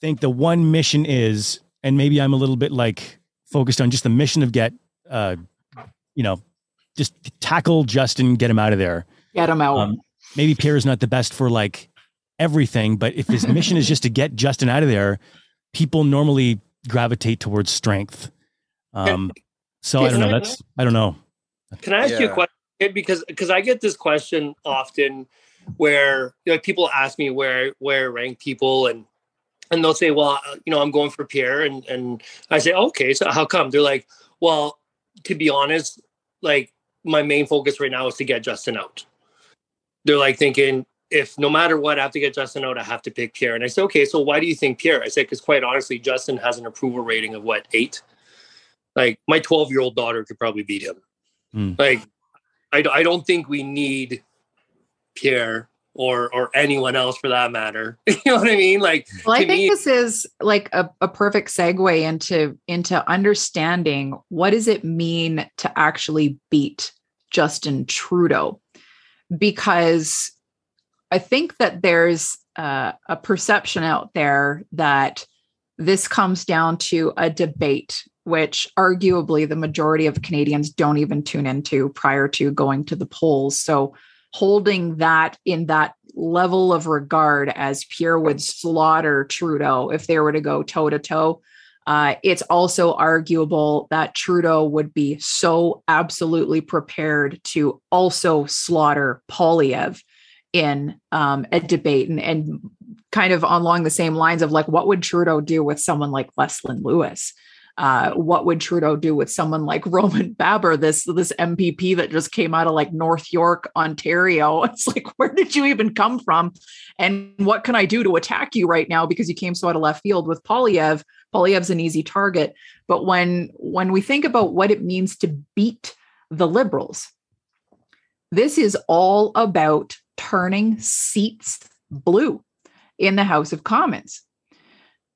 think the one mission is, and maybe I'm a little bit like focused on just the mission of get, uh, you know, just tackle Justin, get him out of there. Get him out. Um, maybe Pierre is not the best for like everything, but if his mission is just to get Justin out of there, people normally gravitate towards strength. Um, so I don't know. That's I don't know. Can I ask you a question? Because because I get this question often, where you know, people ask me where where I rank people, and and they'll say, well, uh, you know, I'm going for Pierre, and and I say, okay, so how come? They're like, well, to be honest, like my main focus right now is to get Justin out. They're like thinking, if no matter what, I have to get Justin out, I have to pick Pierre. And I say, okay, so why do you think Pierre? I say, because quite honestly, Justin has an approval rating of what eight. Like my 12 year old daughter could probably beat him. Hmm. Like I, I don't think we need Pierre or or anyone else for that matter. you know what I mean? Like Well, I think me- this is like a, a perfect segue into into understanding what does it mean to actually beat Justin Trudeau, because I think that there's uh, a perception out there that this comes down to a debate, which arguably the majority of Canadians don't even tune into prior to going to the polls. So holding that in that level of regard as Pierre would slaughter Trudeau if they were to go toe to toe. It's also arguable that Trudeau would be so absolutely prepared to also slaughter Poilievre in um, a debate and, and kind of along the same lines of like, what would Trudeau do with someone like Leslyn Lewis? Uh, what would Trudeau do with someone like Roman Baber, this this MPP that just came out of like North York, Ontario? It's like, where did you even come from? And what can I do to attack you right now because you came so out of left field with Poilievre? Poilievre's an easy target, but when when we think about what it means to beat the liberals, this is all about turning seats blue in the House of Commons.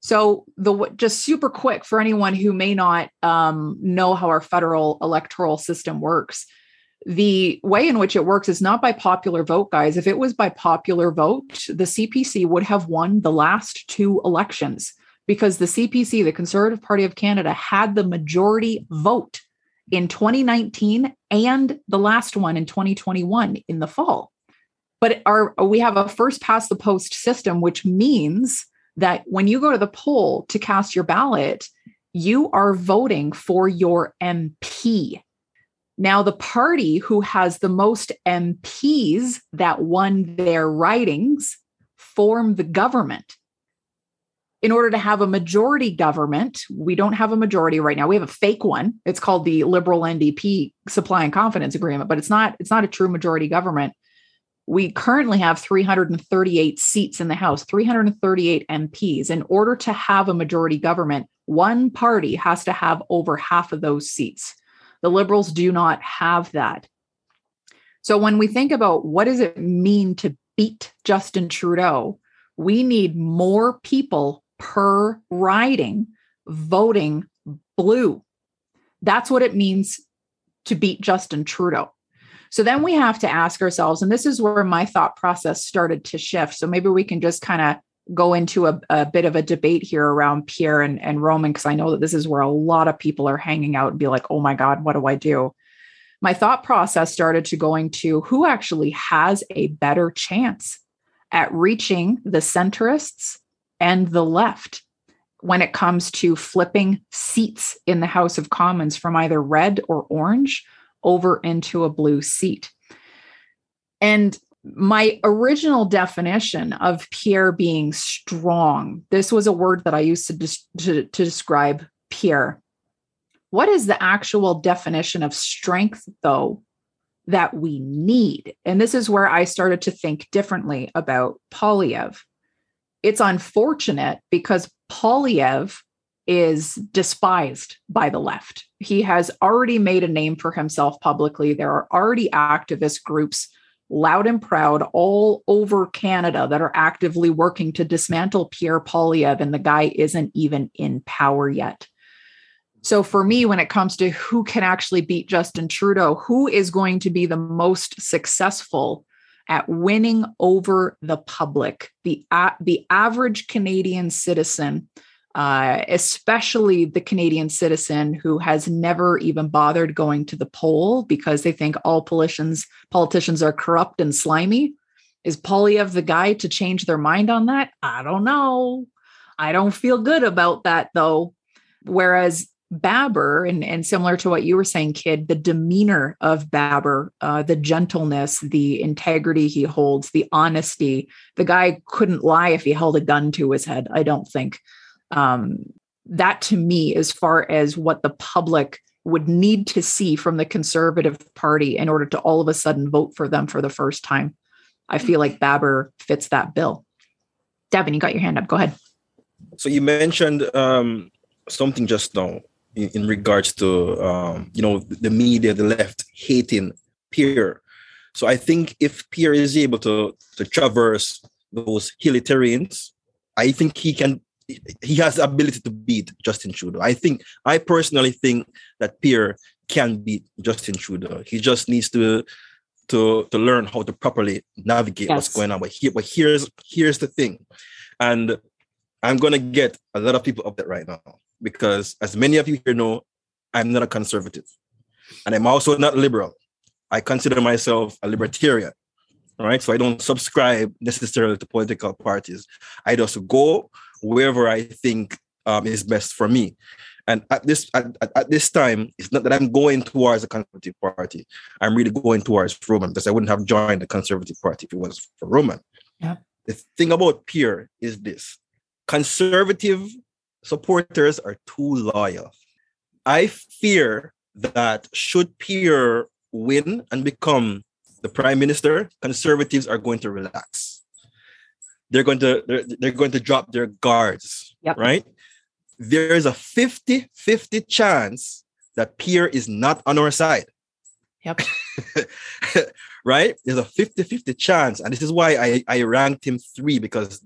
So the just super quick for anyone who may not um, know how our federal electoral system works. The way in which it works is not by popular vote, guys. If it was by popular vote, the CPC would have won the last two elections because the CPC, the Conservative Party of Canada, had the majority vote in 2019 and the last one in 2021 in the fall. But our we have a first past the post system, which means that when you go to the poll to cast your ballot, you are voting for your MP. Now, the party who has the most MPs that won their ridings form the government. In order to have a majority government, we don't have a majority right now. We have a fake one. It's called the Liberal NDP Supply and Confidence Agreement, but it's not it's not a true majority government we currently have 338 seats in the House, 338 MPs. In order to have a majority government, one party has to have over half of those seats. The Liberals do not have that. So when we think about what does it mean to beat Justin Trudeau, we need more people per riding voting blue. That's what it means to beat Justin Trudeau. So then we have to ask ourselves, and this is where my thought process started to shift. So maybe we can just kind of go into a, a, bit of a debate here around Pierre and, and Roman, because I know that this is where a lot of people are hanging out and be like, oh my God, what do I do? My thought process started to going to who actually has a better chance at reaching the centrists and the left when it comes to flipping seats in the House of Commons from either red or orange over into a blue seat. And my original definition of Pierre being strong, this was a word that I used to, to, to describe Pierre. What is the actual definition of strength, though, that we need? And this is where I started to think differently about Poilievre. It's unfortunate because Poilievre is despised by the left. He has already made a name for himself publicly. There are already activist groups, loud and proud, all over Canada that are actively working to dismantle Pierre Poilievre, and the guy isn't even in power yet. So, for me, when it comes to who can actually beat Justin Trudeau, who is going to be the most successful at winning over the public, the, uh, the average Canadian citizen uh, especially the Canadian citizen who has never even bothered going to the poll because they think all politicians politicians are corrupt and slimy. Is Poilievre the guy to change their mind on that? I don't know. I don't feel good about that though. Whereas Baber, and, and similar to what you were saying, kid, the demeanor of Baber, uh, the gentleness, the integrity he holds, the honesty. The guy couldn't lie if he held a gun to his head, I don't think. Um, that to me, as far as what the public would need to see from the Conservative Party in order to all of a sudden vote for them for the first time, I feel like Baber fits that bill. Devon, you got your hand up. Go ahead. So you mentioned um, something just now in, in regards to um, you know the media, the left hating Pierre. So I think if Pierre is able to to traverse those hilly terrains, I think he can. He has the ability to beat Justin Trudeau. I think I personally think that Pierre can beat Justin Trudeau. He just needs to to to learn how to properly navigate yes. what's going on. But here, but here's here's the thing, and I'm gonna get a lot of people upset right now because, as many of you here know, I'm not a conservative, and I'm also not liberal. I consider myself a libertarian. All right, so I don't subscribe necessarily to political parties. I just go wherever I think um, is best for me. And at this at, at, this time, it's not that I'm going towards the Conservative Party. I'm really going towards Roman because I wouldn't have joined the Conservative Party if it was for Roman. Yeah. The thing about Pierre is this: conservative supporters are too loyal. I fear that should Pierre win and become the prime minister, conservatives are going to relax. They're going to they're, they're going to drop their guards, yep. right? There is a 50-50 chance that Pierre is not on our side. Yep. right? There's a 50-50 chance. And this is why I, I ranked him three because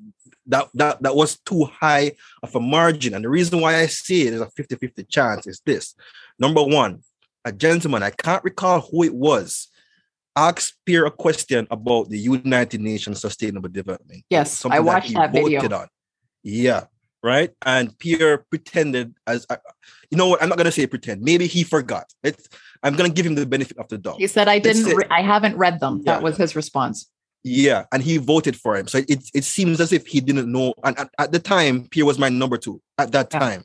that, that that was too high of a margin. And the reason why I say it is a 50-50 chance is this. Number one, a gentleman, I can't recall who it was, asked Pierre a question about the United Nations Sustainable Development. Yes, I watched that, that video. On. Yeah, right. And Pierre pretended as uh, you know what? I'm not gonna say pretend. Maybe he forgot. It's, I'm gonna give him the benefit of the doubt. He said, "I didn't. Re- I haven't read them." Yeah. That was his response. Yeah, and he voted for him. So it it seems as if he didn't know. And at, at the time, Pierre was my number two at that yeah. time,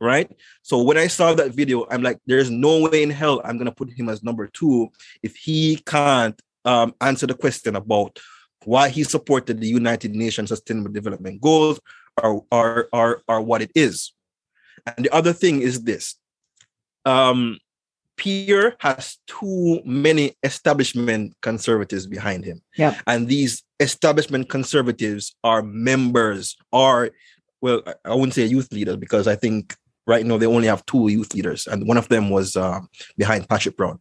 right? So when I saw that video, I'm like, there's no way in hell I'm gonna put him as number two if he can't um, answer the question about why he supported the United Nations Sustainable Development Goals or or or, or what it is. And the other thing is this. Um, Pierre has too many establishment conservatives behind him. Yeah. And these establishment conservatives are members, are, well, I wouldn't say youth leaders because I think right now they only have two youth leaders, and one of them was uh, behind Patrick Brown.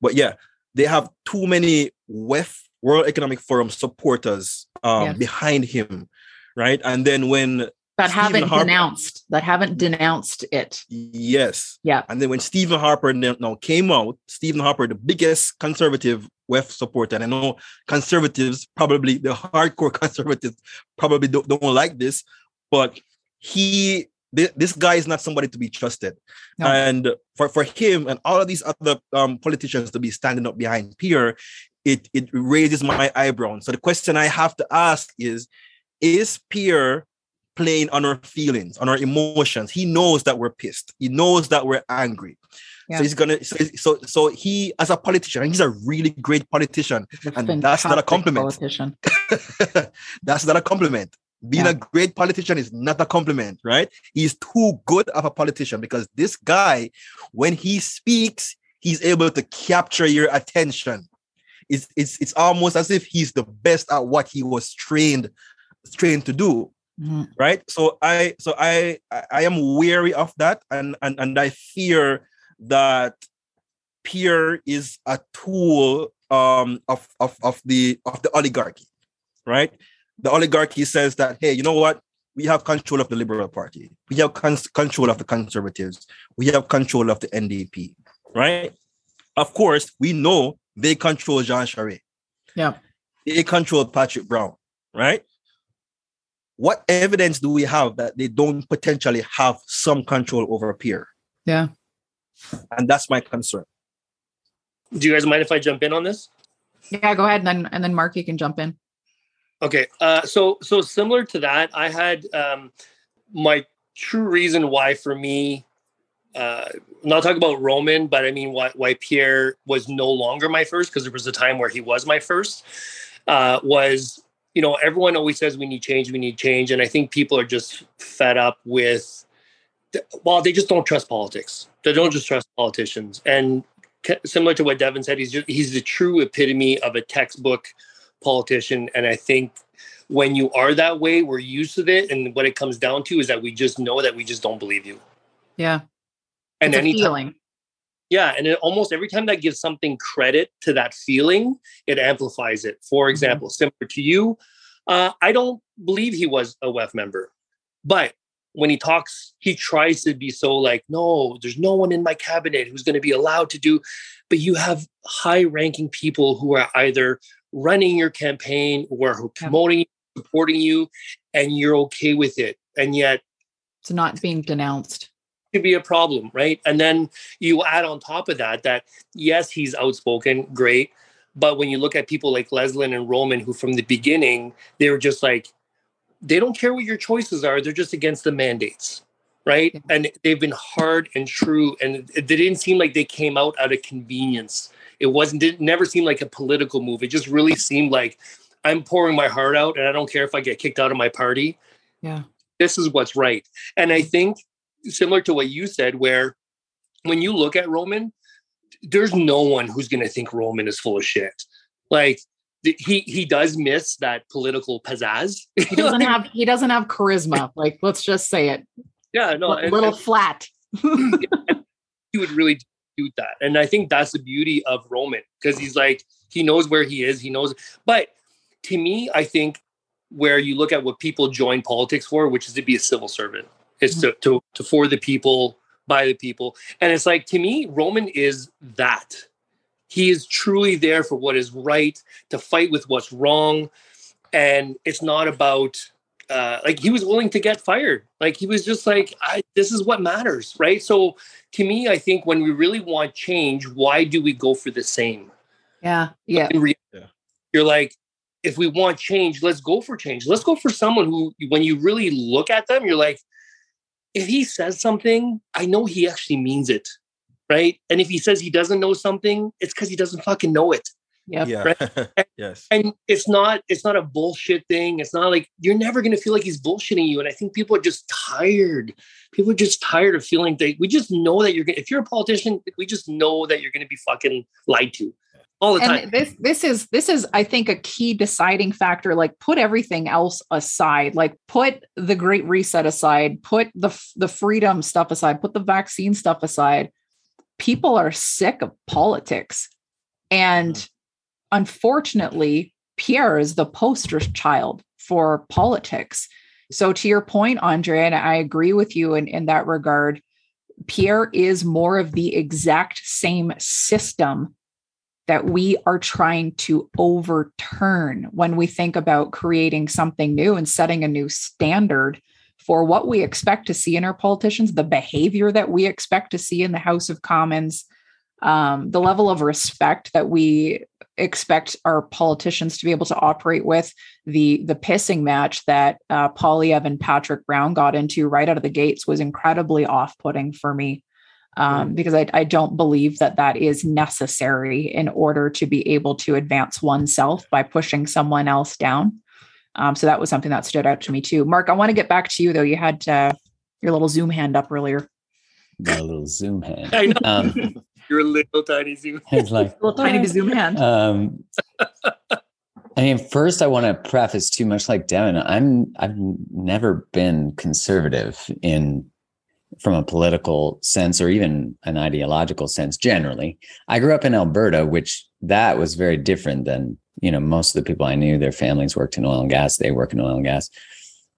But yeah, they have too many WEF, World Economic Forum supporters um, yes. behind him, right? And then when that Stephen haven't Harper, denounced that haven't denounced it. Yes. Yeah. And then when Stephen Harper now came out, Stephen Harper, the biggest conservative WEF supporter, and I know conservatives, probably the hardcore conservatives, probably don't, don't like this, but he this guy is not somebody to be trusted. No. And for, for him and all of these other um, politicians to be standing up behind Pierre, it, it raises my eyebrow. So the question I have to ask is, is Pierre playing on our feelings, on our emotions. He knows that we're pissed. He knows that we're angry. Yeah. So he's gonna so, so so he as a politician, he's a really great politician. And that's not a compliment. That's not a compliment. Being yeah. a great politician is not a compliment, right? He's too good of a politician because this guy, when he speaks, he's able to capture your attention. It's, it's, it's almost as if he's the best at what he was trained trained to do. Mm-hmm. Right. So I so I I am wary of that and and, and I fear that Pierre is a tool um of, of of the of the oligarchy. Right. The oligarchy says that, hey, you know what? We have control of the Liberal Party. We have con- control of the Conservatives. We have control of the NDP. Right. Of course, we know they control Jean Charest. Yeah. They control Patrick Brown. Right what evidence do we have that they don't potentially have some control over Pierre? Yeah. And that's my concern. Do you guys mind if I jump in on this? Yeah, go ahead and then and then Mark, you can jump in. Okay. Uh, so so similar to that, I had um, my true reason why for me uh, not talk about Roman, but I mean why, why Pierre was no longer my first because there was a time where he was my first. Uh, was you know everyone always says we need change, we need change, and I think people are just fed up with. Well, they just don't trust politics. They don't just trust politicians, and similar to what Devon said, he's just, he's the true epitome of a textbook politician, and I think when you are that way, we're used to it, and what it comes down to is that we just know that we just don't believe you. Yeah, and any feeling. Yeah, and it, almost every time that gives something credit to that feeling, it amplifies it. For mm-hmm. example, mm-hmm. similar to you, uh, I don't believe he was a WEF member, but when he talks, he tries to be so like, no, there's no one in my cabinet who's going to be allowed to do. But you have high-ranking people who are either running your campaign or promoting, yeah. supporting you, and you're okay with it, and yet it's not being denounced could be a problem, right? And then you add on top of that that yes, he's outspoken, great, but when you look at people like Leslyn and Roman, who from the beginning they were just like, they don't care what your choices are; they're just against the mandates, right? And they've been hard and true, and it, didn't seem like they came out out of convenience. It wasn't. It never seemed like a political move. It just really seemed like I'm pouring my heart out, and I don't care if I get kicked out of my party. Yeah, this is what's right. And I think similar to what you said, where when you look at Roman, there's no one who's going to think Roman is full of shit. Like he he does miss that political pizzazz. He doesn't have he doesn't have charisma. Like let's just say it. Yeah, no, a little and, flat. he would really do that, and I think that's the beauty of Roman because he's like he knows where he is. He knows, but to me, I think where you look at what people join politics for, which is to be a civil servant. It's to, mm-hmm. to, to for the people, by the people. And it's like, to me, Roman is that. He is truly there for what is right, to fight with what's wrong. And it's not about, uh, like, he was willing to get fired. Like, he was just like, I, this is what matters, right? So, to me, I think when we really want change, why do we go for the same? Yeah. Yeah. You're like, if we want change, let's go for change. Let's go for someone who, when you really look at them, you're like, if he says something, I know he actually means it. Right. And if he says he doesn't know something, it's because he doesn't fucking know it. Yep. Yeah. Right? And, yes. And it's not it's not a bullshit thing. It's not like you're never gonna feel like he's bullshitting you. And I think people are just tired. People are just tired of feeling that we just know that you're gonna if you're a politician, we just know that you're gonna be fucking lied to all the and time. This this is this is I think a key deciding factor. Like put everything else aside. Like put the Great Reset aside. Put the the freedom stuff aside. Put the vaccine stuff aside. People are sick of politics, and mm-hmm. Unfortunately, Pierre is the poster child for politics. So to your point, Andre, and I agree with you in, in that regard. Pierre is more of the exact same system that we are trying to overturn when we think about creating something new and setting a new standard for what we expect to see in our politicians, the behavior that we expect to see in the House of Commons, um, the level of respect that we expect our politicians to be able to operate with, the the pissing match that uh, Poilievre and Patrick Brown got into right out of the gates was incredibly off putting for me um, because I, I don't believe that that is necessary in order to be able to advance oneself by pushing someone else down. Um, so that was something that stood out to me too. Mark, I want to get back to you though. You had uh, your little Zoom hand up earlier. My little Zoom hand. I know. Um, Your little tiny Zoom. It's like little tiny Zoom hand. Um, I mean, first, I want to preface too much like Devon. I'm I've never been conservative in from a political sense or even an ideological sense generally. I grew up in Alberta, which that was very different than, you know, most of the people I knew, their families worked in oil and gas, they work in oil and gas.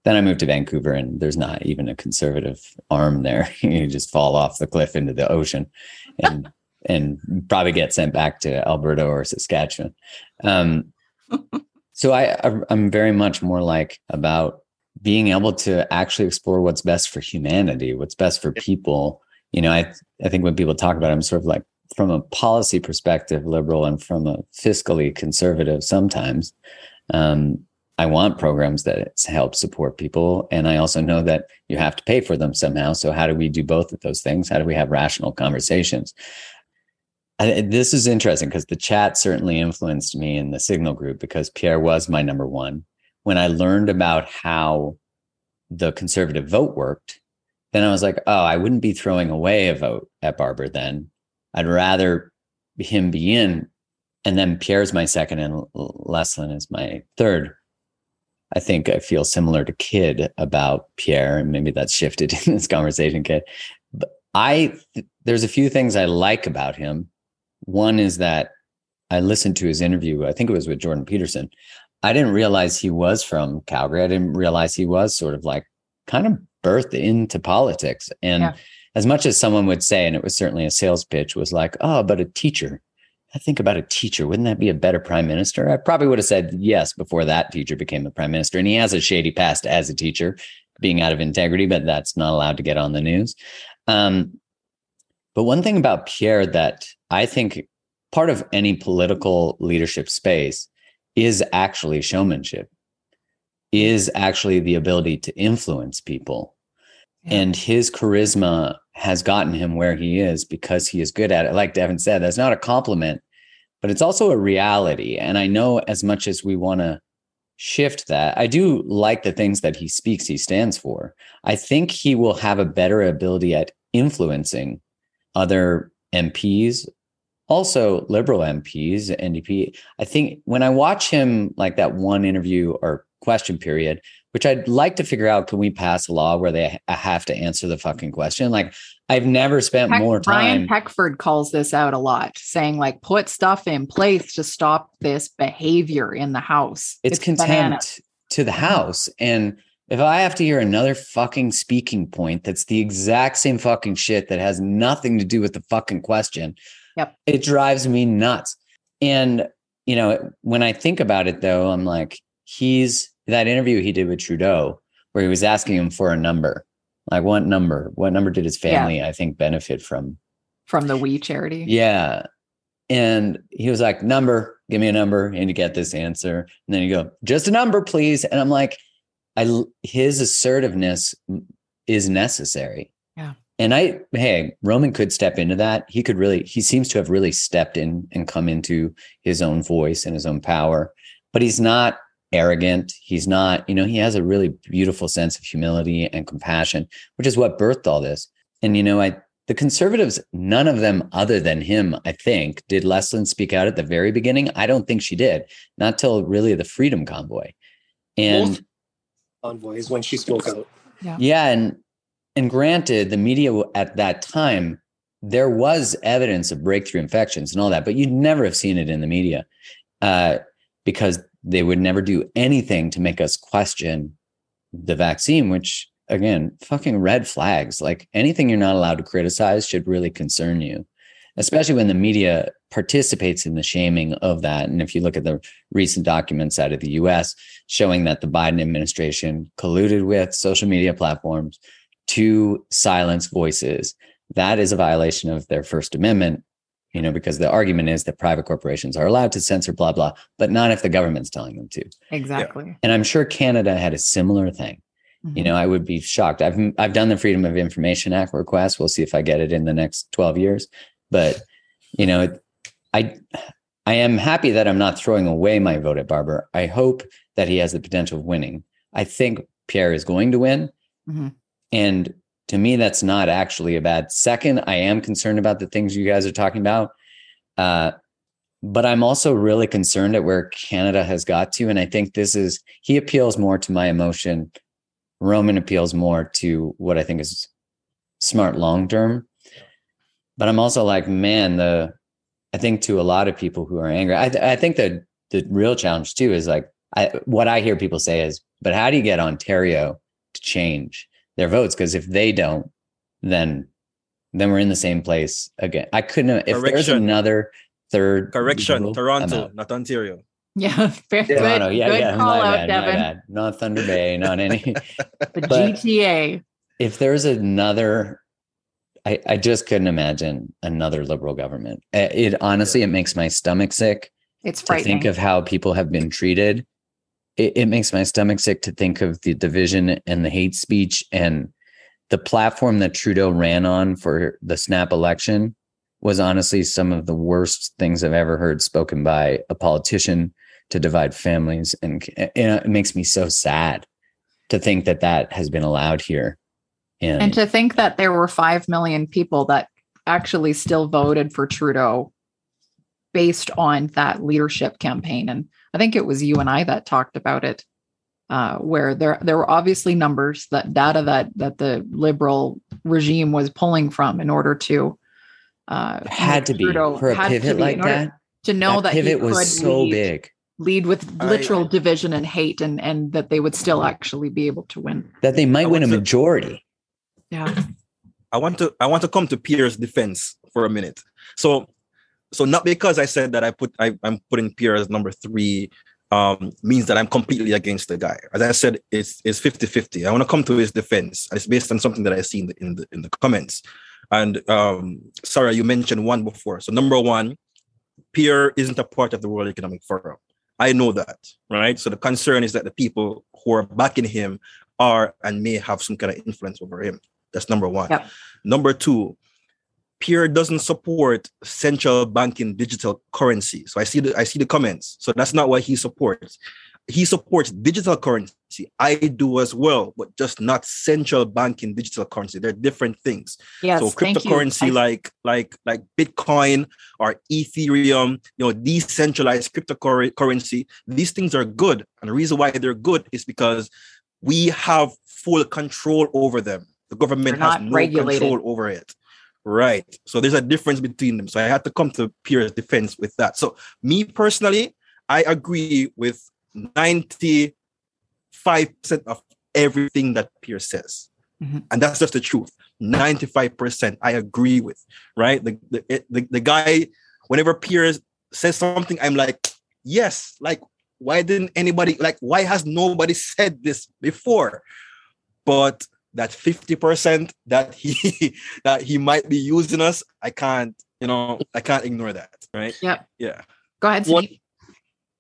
Then I moved to Vancouver and there's not even a conservative arm there. you just fall off the cliff into the ocean and and probably get sent back to Alberta or Saskatchewan. Um, so I I'm very much more like about being able to actually explore what's best for humanity, what's best for people. You know, I I think when people talk about it, I'm sort of like from a policy perspective liberal and from a fiscally conservative sometimes. Um, I want programs that help support people. And I also know that you have to pay for them somehow. So, how do we do both of those things? How do we have rational conversations? This is interesting because the chat certainly influenced me in the Signal group because Pierre was my number one. When I learned about how the conservative vote worked, then I was like, oh, I wouldn't be throwing away a vote at Baber then. I'd rather him be in. And then Pierre's my second and Leslyn is my third. I think I feel similar to Kid about Pierre, and maybe that's shifted in this conversation, Kid. But I, there's a few things I like about him. One is that I listened to his interview, I think it was with Jordan Peterson. I didn't realize he was from Calgary. I didn't realize he was sort of like kind of birthed into politics. And yeah. as much as someone would say, and it was certainly a sales pitch, was like, oh, but a teacher. I think about a teacher. Wouldn't that be a better prime minister? I probably would have said yes before that teacher became the prime minister. And he has a shady past as a teacher, being out of integrity, but that's not allowed to get on the news. Um, but one thing about Pierre that I think part of any political leadership space is actually showmanship, is actually the ability to influence people. Yeah. And his charisma has gotten him where he is because he is good at it. Like Devon said, that's not a compliment, but it's also a reality. And I know as much as we want to shift that, I do like the things that he speaks, he stands for. I think he will have a better ability at influencing other MPs, also liberal MPs, NDP. I think when I watch him like that one interview or question period, which I'd like to figure out, can we pass a law where they have to answer the fucking question? Like I've never spent Peck, more time. Brian Peckford calls this out a lot, saying like put stuff in place to stop this behavior in the house. It's, it's contempt to the house. And if I have to hear another fucking speaking point that's the exact same fucking shit that has nothing to do with the fucking question, yep. it drives me nuts. And, you know, when I think about it though, I'm like, he's that interview he did with Trudeau, where he was asking him for a number. Like, what number? What number did his family, yeah. I think, benefit from? From the We charity? Yeah. And he was like, number, give me a number. And you get this answer. And then you go, just a number, please. And I'm like, I his assertiveness is necessary. Yeah. And I, hey, Roman could step into that. He could really, he seems to have really stepped in and come into his own voice and his own power, but he's not arrogant. He's not, you know, he has a really beautiful sense of humility and compassion, which is what birthed all this. And, you know, I, the conservatives, none of them other than him, I think, did Leslyn speak out at the very beginning? I don't think she did, not till really the Freedom Convoy. And convoys when she spoke out. Yeah. yeah, and and granted, the media at that time there was evidence of breakthrough infections and all that, but you'd never have seen it in the media uh, because they would never do anything to make us question the vaccine, which again, fucking red flags. Like anything you're not allowed to criticize should really concern you especially when the media participates in the shaming of that. And if you look at the recent documents out of the US showing that the Biden administration colluded with social media platforms to silence voices, that is a violation of their First Amendment. You know, because the argument is that private corporations are allowed to censor blah, blah, but not if the government's telling them to. Exactly. And I'm sure Canada had a similar thing. Mm-hmm. You know, I would be shocked. I've I've done the Freedom of Information Act request. We'll see if I get it in the next 12 years. But you know, I I am happy that I'm not throwing away my vote at Baber. I hope that he has the potential of winning. I think Pierre is going to win. Mm-hmm. And to me, that's not actually a bad second. I am concerned about the things you guys are talking about. Uh, but I'm also really concerned at where Canada has got to. And I think this is, he appeals more to my emotion. Roman appeals more to what I think is smart long term but I'm also like, man, the I think to a lot of people who are angry, I, th- I think that the real challenge too is like I, what I hear people say is, but how do you get Ontario to change their votes? Because if they don't, then then we're in the same place again. I couldn't if Correction. there's another third correction, Toronto, not Ontario. Yeah, fair, good, Toronto. Yeah, good yeah. Call out, bad, Devon. Not Thunder Bay, not any. the but GTA. If there's another I, I just couldn't imagine another liberal government. Eh, it honestly, it makes my stomach sick. It's frightening. to think of how people have been treated it, it makes my stomach sick to think of the division and the hate speech and the platform that Trudeau ran on for the snap election was honestly some of the worst things I've ever heard spoken by a politician to divide families. And, and it makes me so sad to think that that has been allowed here. And, and to think that there were 5 million people that actually still voted for Trudeau based on that leadership campaign. And I think it was you and I that talked about it, uh, where there there were obviously numbers that data that that the liberal regime was pulling from in order to uh, had to be for a pivot like that. To know that, that pivot was so lead, big, lead with literal I, division and hate, and and that they would still actually be able to win. That they might win a majority. Yeah. I want to I want to come to Pierre's defense for a minute. So so not because I said that I put I, am putting Pierre as number three um, means that I'm completely against the guy. As I said, it's it's 50-50. I want to come to his defense. It's based on something that I see in the in the, in the comments. And um, Sarah, you mentioned one before. So number one, Pierre isn't a part of the World Economic Forum. I know that, right? So the concern is that the people who are backing him are and may have some kind of influence over him. That's number one. Yep. Number two, Pierre doesn't support central banking digital currency. So I see the I see the comments. So that's not what he supports. He supports digital currency. I do as well, but just not central banking digital currency. They're different things. Yes, so cryptocurrency like like like Bitcoin or Ethereum, you know, decentralized cryptocurrency, these things are good. And the reason why they're good is because we have full control over them. The government has no regulated. control over it. Right. So there's a difference between them. So I had to come to Pierre's defense with that. So me personally, I agree with 95% of everything that Pierre says. Mm-hmm. And that's just the truth. 95% I agree with, right? The, the, the, the guy, whenever Pierre says something, I'm like, yes, like, why didn't anybody, like, why has nobody said this before? But that 50% that he that he might be using us i can't you know i can't ignore that right yeah yeah go ahead what,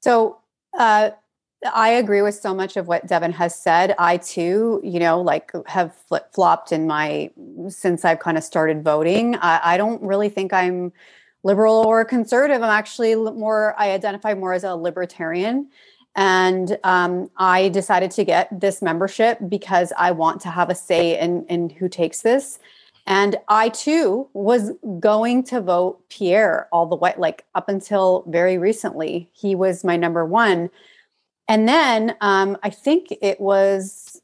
so uh I agree with so much of what Devon has said. I too, you know, like have flip flopped in my since I've kind of started voting. I, I don't really think I'm liberal or conservative. I'm actually more, I identify more as a libertarian. And um, I decided to get this membership because I want to have a say in, in who takes this. And I too was going to vote Pierre all the way, like up until very recently. He was my number one. And then um, I think it was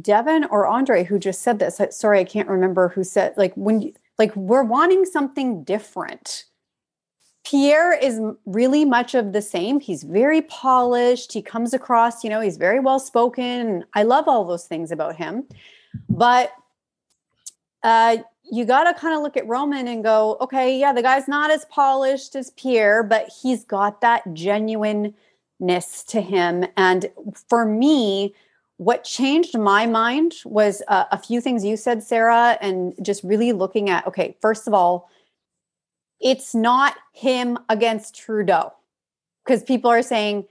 Devon or Andre who just said this. Sorry, I can't remember who said, like, when, like, we're wanting something different Pierre is really much of the same. He's very polished. He comes across, you know, he's very well spoken. I love all those things about him. But uh, you got to kind of look at Roman and go, okay, yeah, the guy's not as polished as Pierre, but he's got that genuineness to him. And for me, what changed my mind was uh, a few things you said, Sarah, and just really looking at, okay, first of all, it's not him against Trudeau because people are saying,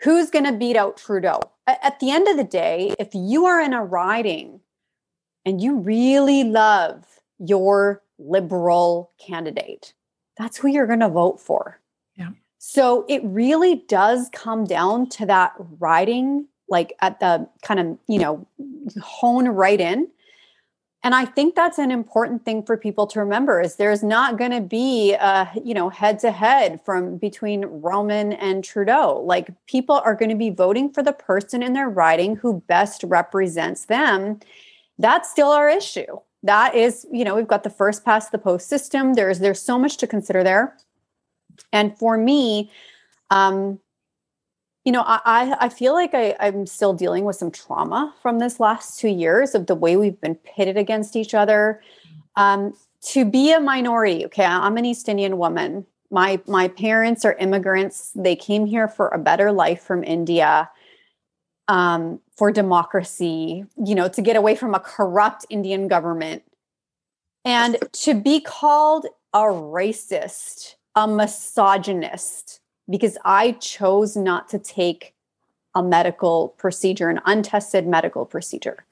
who's going to beat out Trudeau? At the end of the day, if you are in a riding and you really love your liberal candidate, that's who you're going to vote for. Yeah. So it really does come down to that riding, like at the kind of, you know, hone right in and i think that's an important thing for people to remember is there's not going to be a you know head to head from between roman and trudeau. Like people are going to be voting for the person in their riding who best represents them. That's still our issue. That is you know we've got the first past the post system. There's there's so much to consider there. And for me um you know, I, I feel like I, I'm still dealing with some trauma from this last two years of the way we've been pitted against each other. Um, to be a minority, okay, I'm an East Indian woman. My my parents are immigrants. They came here for a better life from India, um, for democracy, you know, to get away from a corrupt Indian government. And to be called a racist, a misogynist, because I chose not to take a medical procedure, an untested medical procedure.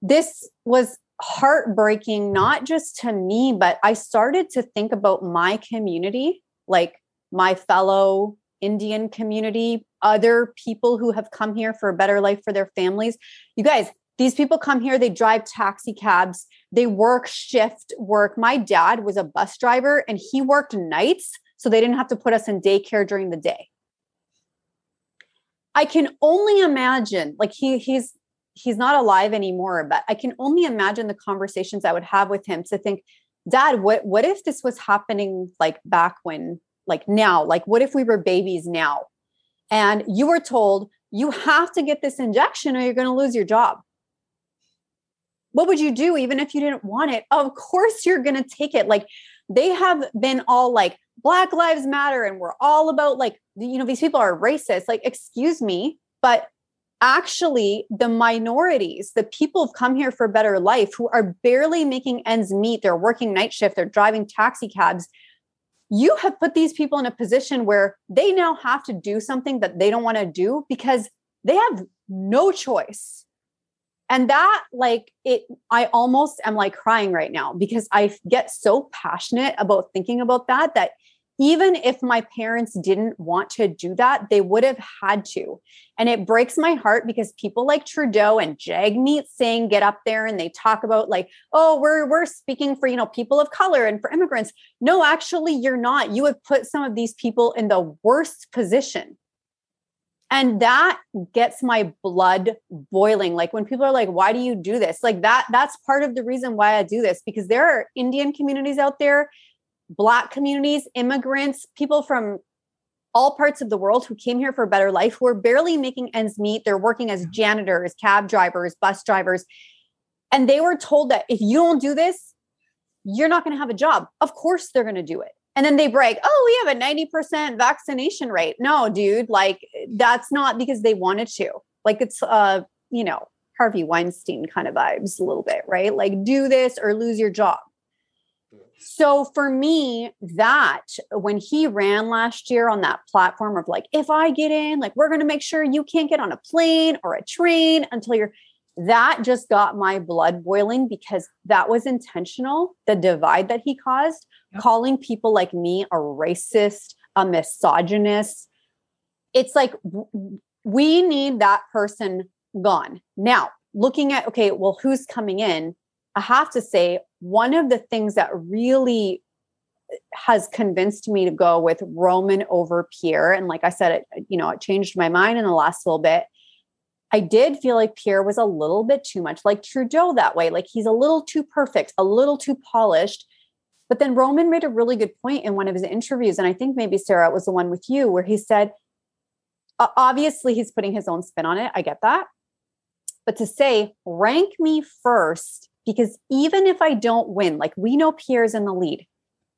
This was heartbreaking, not just to me, but I started to think about my community, like my fellow Indian community, other people who have come here for a better life for their families. You guys, these people come here, they drive taxi cabs, they work shift work. My dad was a bus driver and he worked nights so they didn't have to put us in daycare during the day. I can only imagine like he he's he's not alive anymore, but I can only imagine the conversations I would have with him to think, Dad, what what if this was happening like back when, like now, like what if we were babies now? And you were told you have to get this injection or you're going to lose your job. What would you do even if you didn't want it? Of course you're going to take it. Like they have been all like Black Lives Matter and we're all about like, you know, these people are racist. Like, excuse me, but actually the minorities the people who've come here for a better life who are barely making ends meet they're working night shift they're driving taxi cabs you have put these people in a position where they now have to do something that they don't want to do because they have no choice and that like it i almost am like crying right now because i get so passionate about thinking about that that even if my parents didn't want to do that, they would have had to. And it breaks my heart because people like Trudeau and Jagmeet Singh get up there and they talk about like, oh, we're we're speaking for, you know, people of color and for immigrants. No, actually, you're not. You have put some of these people in the worst position. And that gets my blood boiling. Like when people are like, why do you do this? Like that, that's part of the reason why I do this, because there are Indian communities out there Black communities, immigrants, people from all parts of the world who came here for a better life who are barely making ends meet. They're working as janitors, cab drivers, bus drivers. And they were told that if you don't do this, you're not going to have a job. Of course, they're going to do it. And then they brag, oh, we have a 90% vaccination rate. No, dude, like that's not because they wanted to. Like it's, uh, you know, Harvey Weinstein kind of vibes a little bit, right? Like do this or lose your job. So for me, that when he ran last year on that platform of like, if I get in, like, we're going to make sure you can't get on a plane or a train until you're, that just got my blood boiling because that was intentional. The divide that he caused, calling people like me a racist, a misogynist. It's like we need that person gone. Now, looking at, okay, well, who's coming in? I have to say, one of the things that really uh, has convinced me to go with Roman over Pierre, and like I said, it you know it changed my mind in the last little bit. I did feel like Pierre was a little bit too much like Trudeau that way. Like he's a little too perfect, a little too polished. But then Roman made a really good point in one of his interviews, and I think maybe Sarah was the one with you where he said, obviously he's putting his own spin on it. I get that. But to say, rank me first because even if I don't win, like we know Pierre's in the lead,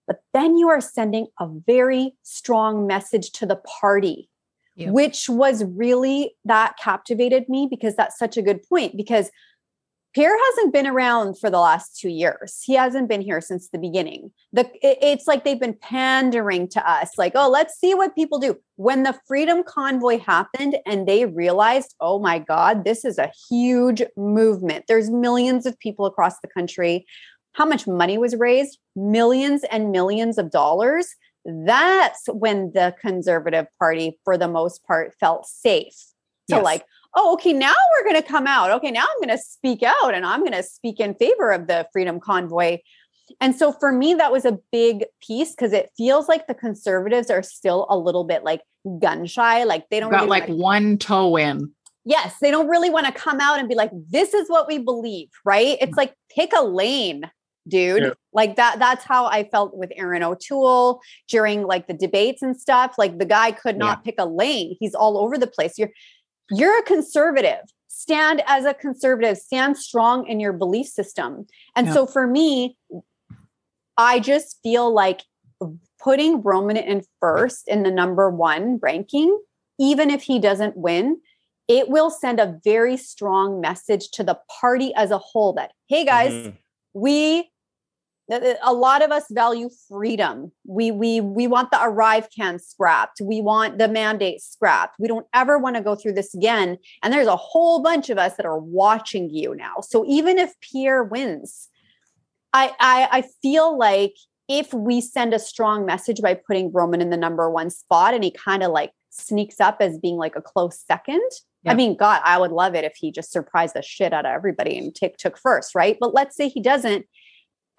but then you are sending a very strong message to the party, yep. which was really that captivated me because that's such a good point. Because Pierre hasn't been around for the last two years. He hasn't been here since the beginning. The it's like they've been pandering to us, like, oh, let's see what people do. When the Freedom Convoy happened and they realized, oh my God, this is a huge movement. There's millions of people across the country. How much money was raised? Millions and millions of dollars. That's when the Conservative Party, for the most part, felt safe to yes. like oh, okay, now we're going to come out. Okay, now I'm going to speak out and I'm going to speak in favor of the Freedom Convoy. And so for me, that was a big piece because it feels like the conservatives are still a little bit like gun shy. Like they don't got really like wanna, one toe in. Yes, they don't really want to come out and be like, this is what we believe, right? It's mm. like pick a lane, dude. Yeah. Like that, that's how I felt with Erin O'Toole during like the debates and stuff. Like the guy could not yeah. pick a lane. He's all over the place. You're you're a conservative. Stand as a conservative, stand strong in your belief system. And yeah. so for me, I just feel like putting Roman in first in the number one ranking, even if he doesn't win, it will send a very strong message to the party as a whole that, hey guys, mm-hmm. we a lot of us value freedom. We we we want the ArriveCAN scrapped. We want the mandate scrapped. We don't ever want to go through this again. And there's a whole bunch of us that are watching you now. So even if Pierre wins, I I, I feel like if we send a strong message by putting Roman in the number one spot and he kind of like sneaks up as being like a close second. Yep. I mean, God, I would love it if he just surprised the shit out of everybody and take took first, right? But let's say he doesn't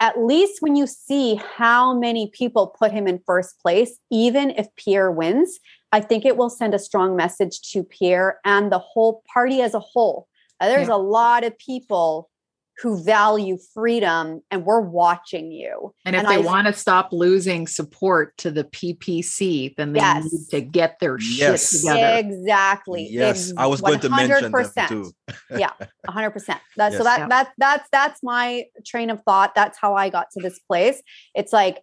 at least when you see how many people put him in first place, even if Pierre wins, I think it will send a strong message to Pierre and the whole party as a whole. Uh, there's yeah. a lot of people who value freedom and we're watching you. And if and they want to stop losing support to the PPC, then they yes. need to get their yes. shit together. Exactly. Yes. I was going to mention that too. yeah. hundred percent. That's yes. so that, yeah. that, that's, that's my train of thought. That's how I got to this place. It's like,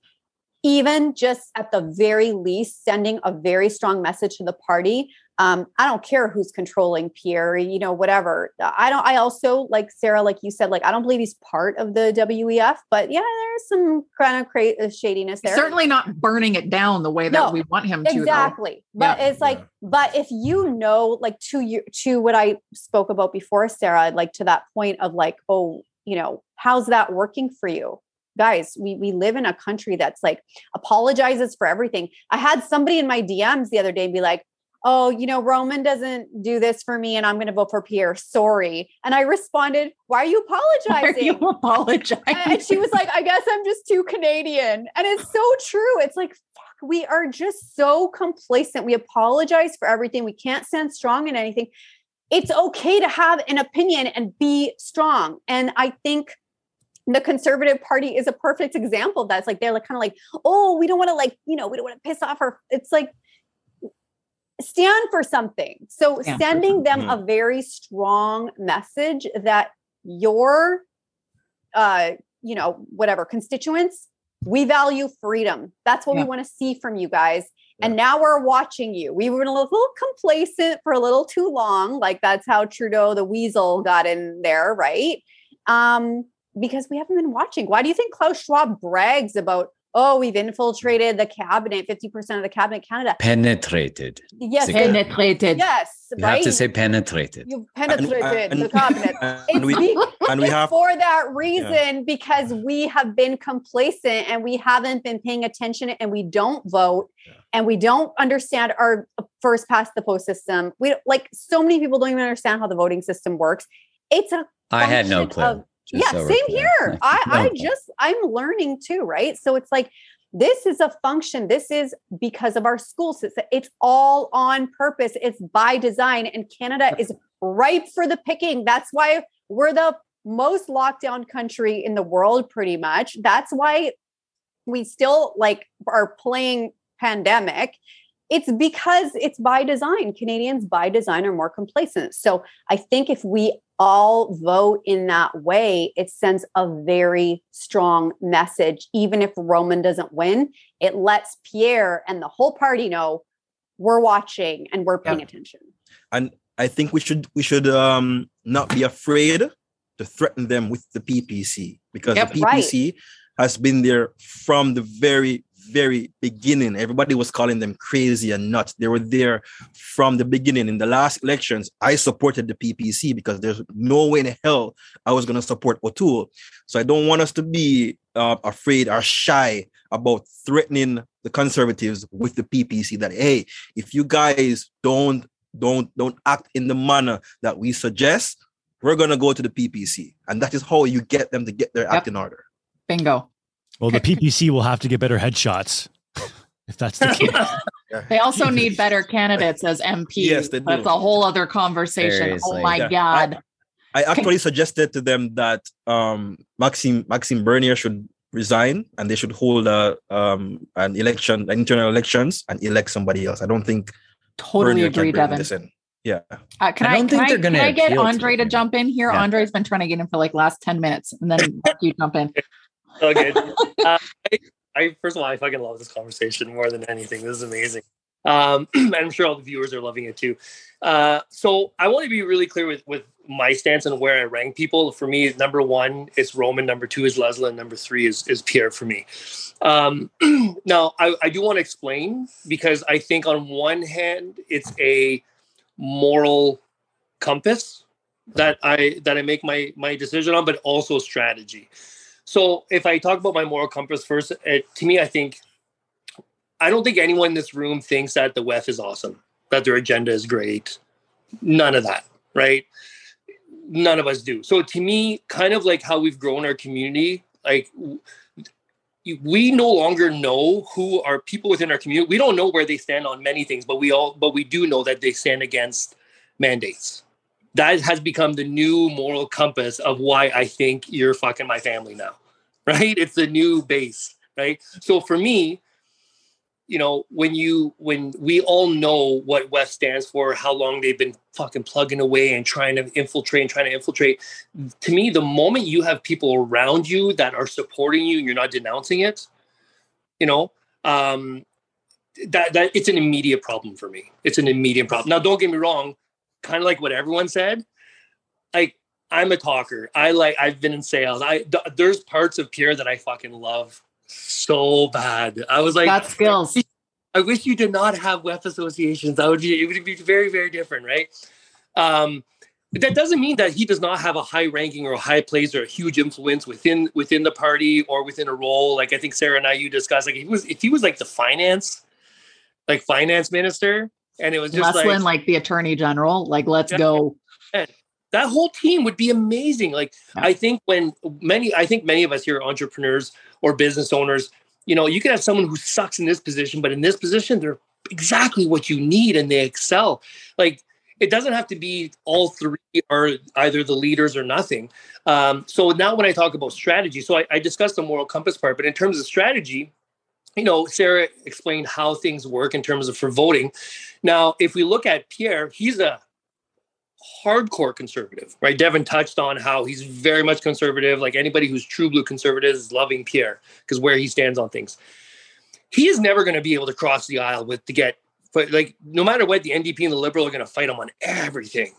even just at the very least, sending a very strong message to the party um, I don't care who's controlling Pierre, you know, whatever. I don't, I also, like Sarah, like you said, like, I don't believe he's part of the WEF, but yeah, there's some kind of cra- uh, shadiness there. Certainly not burning it down the way that no, we want him to. Exactly. Though. But yeah. it's like, yeah. but if you know, like to you, to what I spoke about before, Sarah, like to that point of like, oh, you know, how's that working for you? guys we we live in a country that's like apologizes for everything i had somebody in my dms the other day be like oh, you know, Roman doesn't do this for me and I'm going to vote for Pierre. Sorry. And I responded, why are you apologizing? Why are you apologizing? And she was like, I guess I'm just too Canadian. And it's so true. It's like, fuck, we are just so complacent. We apologize for everything. We can't stand strong in anything. It's okay to have an opinion and be strong. And I think the conservative party is a perfect example of that. It's like they're like kind of like, oh, we don't want to like, you know, we don't want to piss off her. It's like stand for something. So stand sending them a very strong message that your uh you know whatever constituents we value freedom. That's what yeah. we want to see from you guys. And now we're watching you. We were a little complacent for a little too long. Like that's how Trudeau the weasel got in there, right? Um, because we haven't been watching. Why do you think Klaus Schwab brags about oh, we've infiltrated the cabinet, 50% of the cabinet Canada. Penetrated. Yes. Penetrated. Yes. You right? have to say penetrated. You've penetrated and, and, the cabinet. And we, and we have for that reason, yeah. because we have been complacent and we haven't been paying attention and we don't vote yeah. and we don't understand our first past the post system. We like so many people don't even understand how the voting system works. It's a I had no clue. Of, yeah, same here. I, I just I'm learning too, right? So it's like this is a function. This is because of our school system. It's all on purpose. It's by design, and Canada is ripe for the picking. That's why we're the most lockdown country in the world, pretty much. That's why we still like are playing pandemic it's because it's by design. Canadians by design are more complacent. So I think if we all vote in that way, it sends a very strong message. Even if Roman doesn't win, it lets Pierre and the whole party know we're watching and we're paying yeah. attention. And I think we should we should um, not be afraid to threaten them with the PPC because yep, the PPC right. has been there from the very very beginning. Everybody was calling them crazy and nuts. They were there from the beginning. In the last elections, I supported the PPC because there's no way in hell I was going to support O'Toole. So I don't want us to be uh, afraid or shy about threatening the conservatives with the PPC. That hey, if you guys don't don't don't act in the manner that we suggest, we're gonna go to the PPC, and that is how you get them to get their yep. act in order. Bingo. Well, the PPC will have to get better headshots if that's the case. they also need better candidates as MPs. Yes, they do. That's a whole other conversation. Oh Seriously. Oh my yeah. god! I, I actually suggested to them that um, Maxime Maxime Bernier should resign and they should hold a um, an election, an internal elections, and elect somebody else. I don't think totally Bernier agree, Devon. Yeah. Uh, can I, I, can, I, can I get Andre to, to jump in here? Yeah. Andre's been trying to get in for like last 10 minutes and then you jump in okay. Uh, I, I, first of all, I fucking love this conversation more than anything. This is amazing. Um, I'm sure all the viewers are loving it too. Uh, so I want to be really clear with with my stance and where I rank people, for me, number one is Roman, number two is Leslie, and number three is is Pierre for me. Um, now, I, I do want to explain because I think on one hand, it's a moral compass that I that I make my my decision on, but also strategy. So if I talk about my moral compass first, it, to me, I think I don't think anyone in this room thinks that the WEF is awesome, that their agenda is great. None of that, right? None of us do. So to me, kind of like how we've grown our community, like we no longer know who are people within our community. We don't know where they stand on many things, but we all, but we do know that they stand against mandates. That has become the new moral compass of why I think you're fucking my family now, right? It's the new base, right? So for me, you know, when you when we all know what West stands for, how long they've been fucking plugging away and trying to infiltrate and trying to infiltrate. To me, the moment you have people around you that are supporting you and you're not denouncing it, you know, um, that that it's an immediate problem for me. It's an immediate problem. Now, don't get me wrong, kind of like what everyone said, like I'm a talker. I like I've been in sales. I th- there's parts of Pierre that I fucking love so bad. I was like, got skills. I wish you did not have WEF associations. That would be it would be very very different, right? Um, that doesn't mean that he does not have a high ranking or a high place or a huge influence within within the party or within a role. Like I think Sarah and I you discussed, like if he was if he was like the finance, like finance minister, and it was just Leslyn, like, like the attorney general, like let's yeah. go. That whole team would be amazing. Like yeah. I think when many, I think many of us here are entrepreneurs or business owners, you know, you can have someone who sucks in this position, but in this position, they're exactly what you need and they excel. Like it doesn't have to be all three are either the leaders or nothing. Um, so now when I talk about strategy, so I, I discussed the moral compass part, but in terms of strategy, you know, Sarah explained how things work in terms of for voting. Now, if we look at Pierre, he's a hardcore conservative, right? Devon touched on how he's very much conservative. Like anybody who's true blue conservative is loving Pierre because where he stands on things. He is never going to be able to cross the aisle with to get, but like no matter what, the NDP and the Liberal are going to fight him on everything,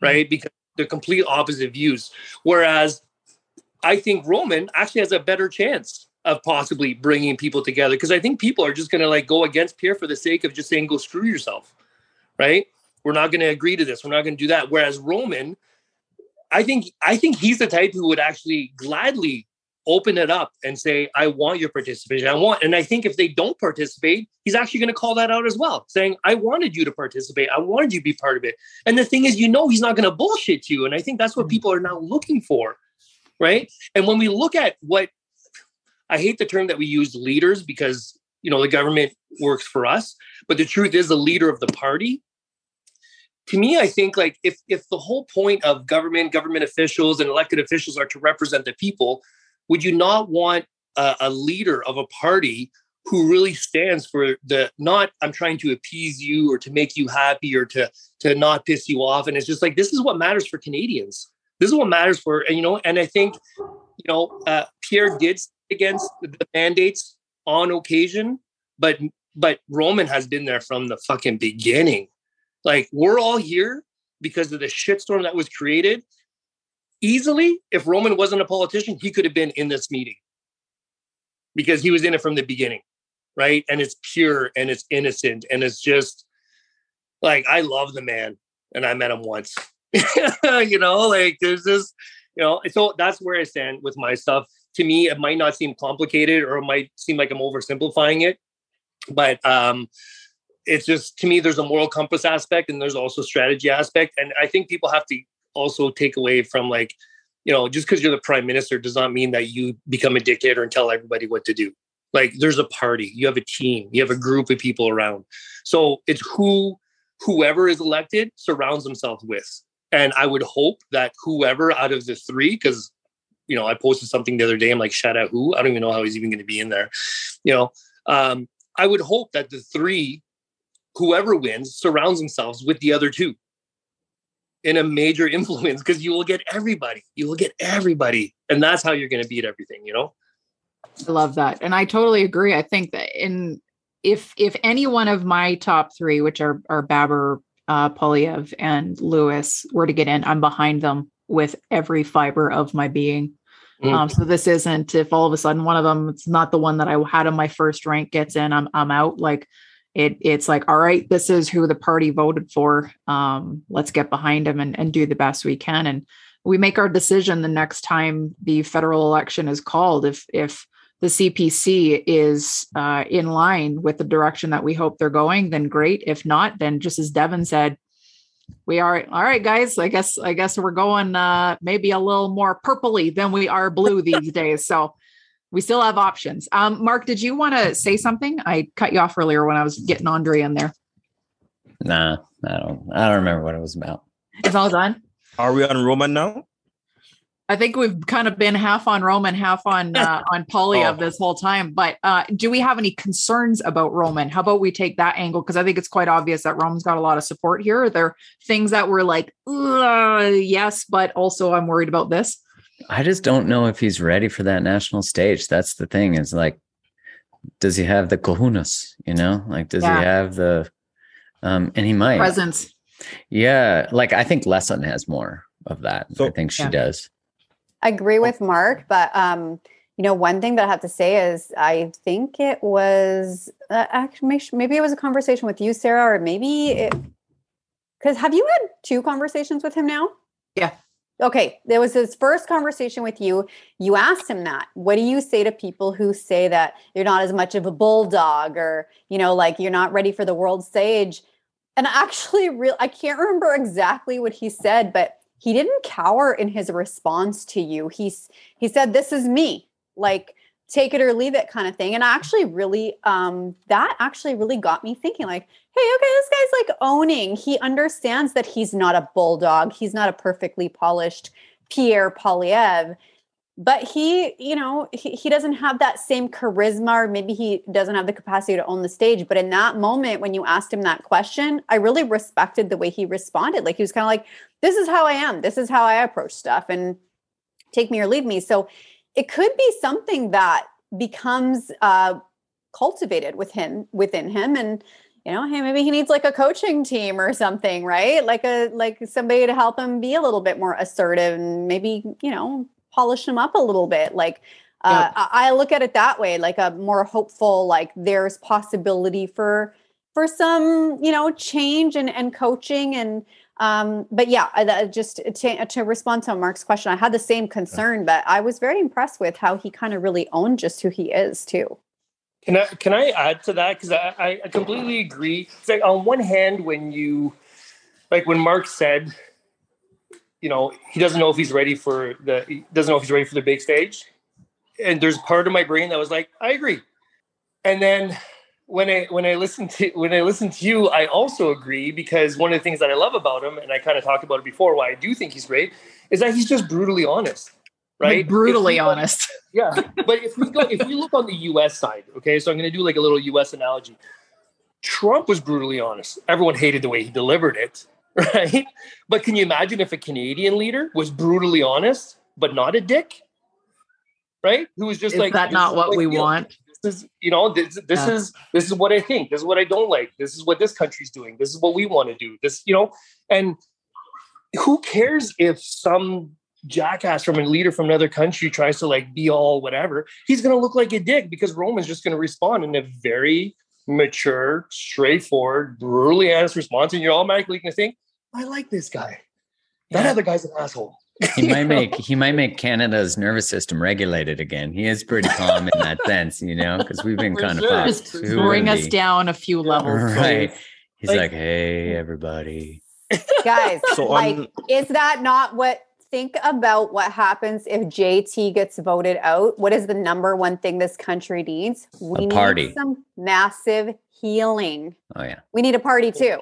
right? Because they're complete opposite views. Whereas I think Roman actually has a better chance of possibly bringing people together because I think people are just going to like go against Pierre for the sake of just saying go screw yourself, right? We're not going to agree to this. We're not going to do that. Whereas Roman, I think I think he's the type who would actually gladly open it up and say, I want your participation. I want, and I think if they don't participate, he's actually going to call that out as well, saying, I wanted you to participate. I wanted you to be part of it. And the thing is, you know, he's not going to bullshit you. And I think that's what mm. people are now looking for. Right. And when we look at what I hate the term that we use leaders because, you know, the government works for us, but the truth is the leader of the party to me, I think like if if the whole point of government, government officials, and elected officials are to represent the people, would you not want a, a leader of a party who really stands for the not I'm trying to appease you or to make you happy or to to not piss you off? And it's just like this is what matters for Canadians. This is what matters for and you know. And I think you know uh, Pierre did against the mandates on occasion, but but Roman has been there from the fucking beginning like we're all here because of the shitstorm that was created. Easily, if Roman wasn't a politician, he could have been in this meeting because he was in it from the beginning, right? And it's pure and it's innocent and it's just like I love the man and I met him once. you know, like there's this, you know, so that's where I stand with my stuff. To me, it might not seem complicated or it might seem like I'm oversimplifying it, but um, it's just to me there's a moral compass aspect and there's also strategy aspect. And i think people have to also take away from like you know just because you're the prime minister does not mean that you become a dictator and tell everybody what to do. Like there's a party you have a team you have a group of people around. So it's who whoever is elected surrounds themselves with. And i would hope that whoever out of the three because you know i posted something the other day i'm like shout out who? I don't even know how he's even going to be in there you know? Um, i would hope that the three whoever wins surrounds themselves with the other two in a major influence because you will get everybody. You will get everybody. And that's how you're going to beat everything, you know? I love that. And I totally agree. I think that in if if any one of my top three, which are are Baber, uh, Poilievre and Lewis were to get in, I'm behind them with every fiber of my being. Mm. Um, so this isn't if all of a sudden one of them, it's not the one that I had in my first rank gets in, I'm I'm out. Like it, it's like, all right, this is who the party voted for. Um, let's get behind them and, and do the best we can. And we make our decision the next time the federal election is called. If if the CPC is uh, in line with the direction that we hope they're going, then great. If not, then just as devon said, we are all right, guys. I guess I guess we're going uh, maybe a little more purpley than we are blue these days. So we still have options. Um, Mark, did you want to say something? I cut you off earlier when I was getting Andre in there. Nah, I don't. I don't remember what it was about. It's all done. Are we on Roman now? I think we've kind of been half on Roman, half on uh, on Poilievre oh. this whole time. But uh, do we have any concerns about Roman? How about we take that angle? Because I think it's quite obvious that Roman's got a lot of support here. Are there things that were like, yes, but also I'm worried about this? I just don't know if he's ready for that national stage. That's the thing. Is like, does he have the kahunas? You know, like does yeah. he have the? Um, and he might presence. Yeah, like I think Leslyn has more of that. So, I think she yeah. does. I agree with Mark, but um, you know, one thing that I have to say is I think it was uh, actually maybe it was a conversation with you, Sarah, or maybe it because have you had two conversations with him now? Yeah. Okay, there was his first conversation with you. You asked him that. What do you say to people who say that you're not as much of a bulldog or, you know, like you're not ready for the world stage? And actually real I can't remember exactly what he said, but he didn't cower in his response to you. He's he said this is me. Like take it or leave it kind of thing. And I actually really um that actually really got me thinking like hey, okay, this guy's like owning. He understands that he's not a bulldog. He's not a perfectly polished Pierre Poilievre. But he, you know, he, he doesn't have that same charisma, or maybe he doesn't have the capacity to own the stage. But in that moment, when you asked him that question, I really respected the way he responded. Like he was kind of like, this is how I am. This is how I approach stuff. And take me or leave me. So it could be something that becomes uh, cultivated with him within him. And you know hey maybe he needs like a coaching team or something right? Like a like somebody to help him be a little bit more assertive and maybe you know polish him up a little bit. Like uh, yep. I, I look at it that way like a more hopeful like there's possibility for for some you know change and and coaching and um but yeah I, just to, to respond to mark's question i had the same concern but i was very impressed with how he kind of really owned just who he is too can I can I add to that? Because I, I completely agree. It's like on one hand, when you like when Mark said, you know, he doesn't know if he's ready for the he doesn't know if he's ready for the big stage. And there's part of my brain that was like, I agree. And then when I when I listen to when I listen to you, I also agree because one of the things that I love about him, and I kind of talked about it before, why I do think he's great, is that he's just brutally honest right? Like brutally honest. yeah, but if we go, if we look on the U.S. side, okay, so I'm going to do like a little U.S. analogy. Trump was brutally honest. Everyone hated the way he delivered it, right? But can you imagine if a Canadian leader was brutally honest but not a dick, right? Who was just is like that not what we want? This is you know this this yeah. is this is what I think. This is what I don't like. This is what this country's doing. This is what we want to do. This you know and who cares if some jackass from a leader from another country tries to like be all whatever, he's going to look like a dick because Roman's just going to respond in a very mature, straightforward, brutally honest response. And you're automatically going to think, I like this guy. That yeah. other guy's an asshole. he might make he might make Canada's nervous system regulated again. He is pretty calm in that sense, you know, because we've been kind sure. of just bring us down a few levels. Right. He's like, like hey, everybody. Guys, so like, on, is that not what think about what happens if JT gets voted out. What is the number one thing this country needs? We a party. need some massive healing. Oh yeah. We need a party too.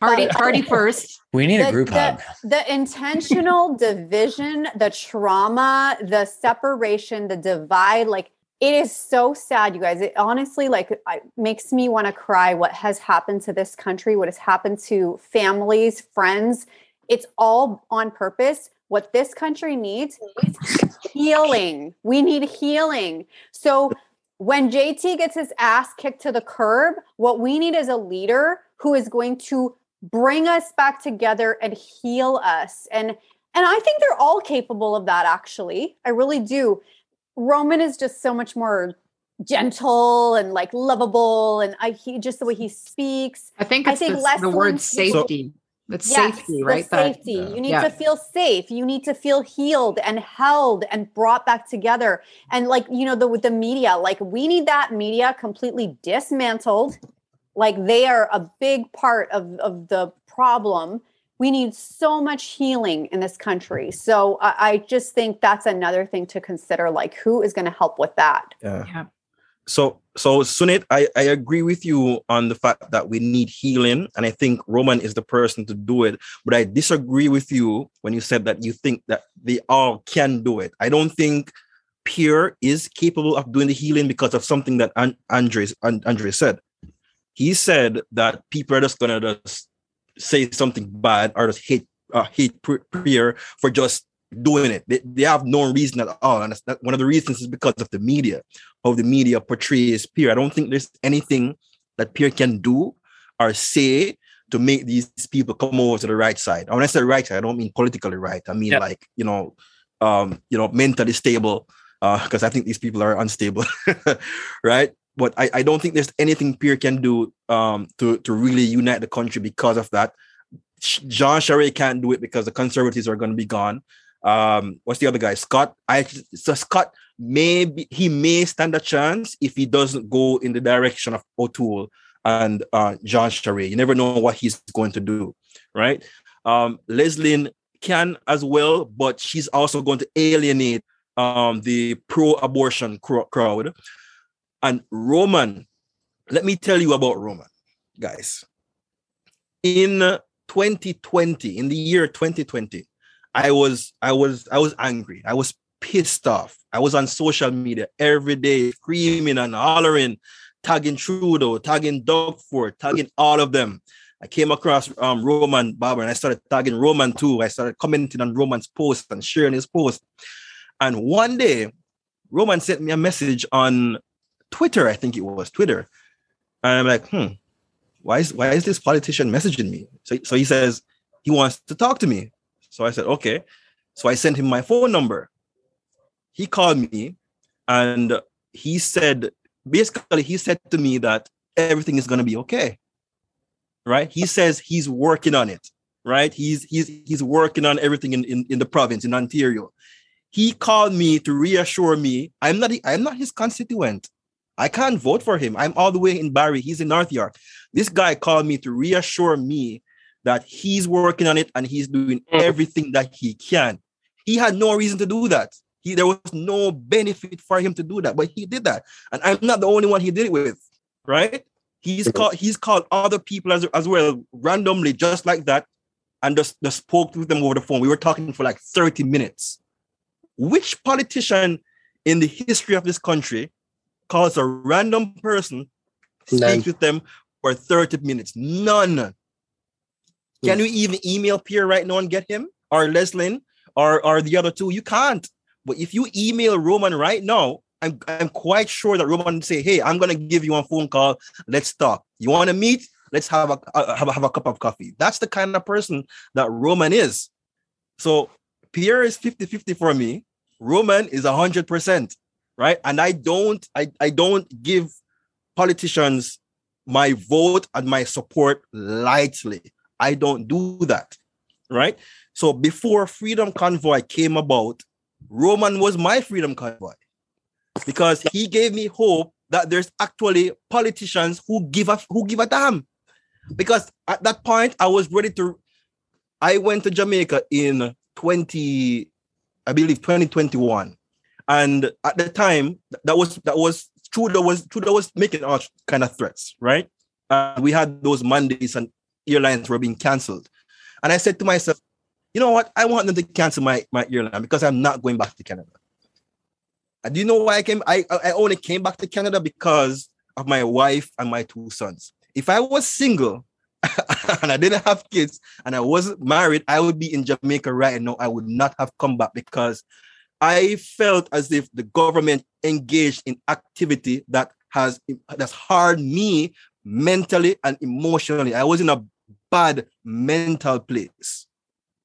Party, party first. We need the, a group the, hug. The intentional division, the trauma, the separation, the divide, like it is so sad, you guys. It honestly like it makes me want to cry what has happened to this country, what has happened to families, friends. It's all on purpose what this country needs is healing. We need healing. So when JT gets his ass kicked to the curb, what we need is a leader who is going to bring us back together and heal us. And and I think they're all capable of that actually. I really do. Roman is just so much more gentle and like lovable and I he just the way he speaks. I think I think the, the word safety. It's yes, safety, right? Safety. That, you need yeah. to feel safe. You need to feel healed and held and brought back together. And like, you know, the with the media, like we need that media completely dismantled. Like they are a big part of, of the problem. We need so much healing in this country. So I, I just think that's another thing to consider. Like, who is going to help with that? Yeah. yeah. So, so Sunit, I, I agree with you on the fact that we need healing, and I think Roman is the person to do it. But I disagree with you when you said that you think that they all can do it. I don't think Pierre is capable of doing the healing because of something that An- Andres Andre said. He said that people are just gonna just say something bad or just hate uh, hate Pierre for just doing it. They, they have no reason at all. And that, one of the reasons is because of the media, how the media portrays Pierre. I don't think there's anything that Pierre can do or say to make these people come over to the right side. when I say right side, I don't mean politically right. I mean yep. like, you know, um, you know, mentally stable. because uh, I think these people are unstable, right? But I, I don't think there's anything Pierre can do um, to, to really unite the country because of that. Jean Charest can't do it because the conservatives are going to be gone. Um, what's the other guy? Scott. I so Scott maybe he may stand a chance if he doesn't go in the direction of O'Toole and uh, Jean Charest. You never know what he's going to do, right? Um, Leslyn can as well, but she's also going to alienate um, the pro-abortion crowd. And Roman, let me tell you about Roman, guys. In 2020, in the year 2020, I was I was I was angry. I was pissed off. I was on social media every day, screaming and hollering, tagging Trudeau, tagging Doug Ford, tagging all of them. I came across um, Roman Baber and I started tagging Roman too. I started commenting on Roman's post and sharing his post. And one day, Roman sent me a message on Twitter. I think it was Twitter. And I'm like, hmm, why is why is this politician messaging me? So, so he says he wants to talk to me. So I said, okay. So I sent him my phone number. He called me and he said, basically, he said to me that everything is going to be okay. Right? He says he's working on it. Right? He's he's he's working on everything in, in, in the province in Ontario. He called me to reassure me I'm not I'm not his constituent. I can't vote for him. I'm all the way in Barrie. He's in North York. This guy called me to reassure me that he's working on it and he's doing mm. everything that he can. He had no reason to do that. He there was no benefit for him to do that, but he did that. And I'm not the only one he did it with, right? He's mm-hmm. called he's called other people as, as well randomly, just like that, and just, just spoke with them over the phone. We were talking for like 30 minutes. Which politician in the history of this country calls a random person, speaks with them for 30 minutes? None. Can you even email Pierre right now and get him or Leslyn or or the other two? You can't. But if you email Roman right now, I'm I'm quite sure that Roman say, "Hey, I'm gonna give you a phone call. Let's talk. You want to meet? Let's have a, a have, a, have a cup of coffee." That's the kind of person that Roman is. So Pierre is 50-50 for me. Roman is 100%, right? And I don't I, I don't give politicians my vote and my support lightly. I don't do that. Right. So before Freedom Convoy came about, Roman was my Freedom Convoy because he gave me hope that there's actually politicians who give a who give a damn. Because at that point, I was ready to. I went to Jamaica in 20, I believe 2021. And at the time, that was that was Trudeau was Trudeau was making all kind of threats, right? And we had those Mondays and airlines were being canceled. And I said to myself, you know what? I want them to cancel my, my airline because I'm not going back to Canada. And do you know why I came? I, I only came back to Canada because of my wife and my two sons. If I was single and I didn't have kids and I wasn't married, I would be in Jamaica right now. I would not have come back because I felt as if the government engaged in activity that has that's harmed me mentally and emotionally. I was in a bad mental place,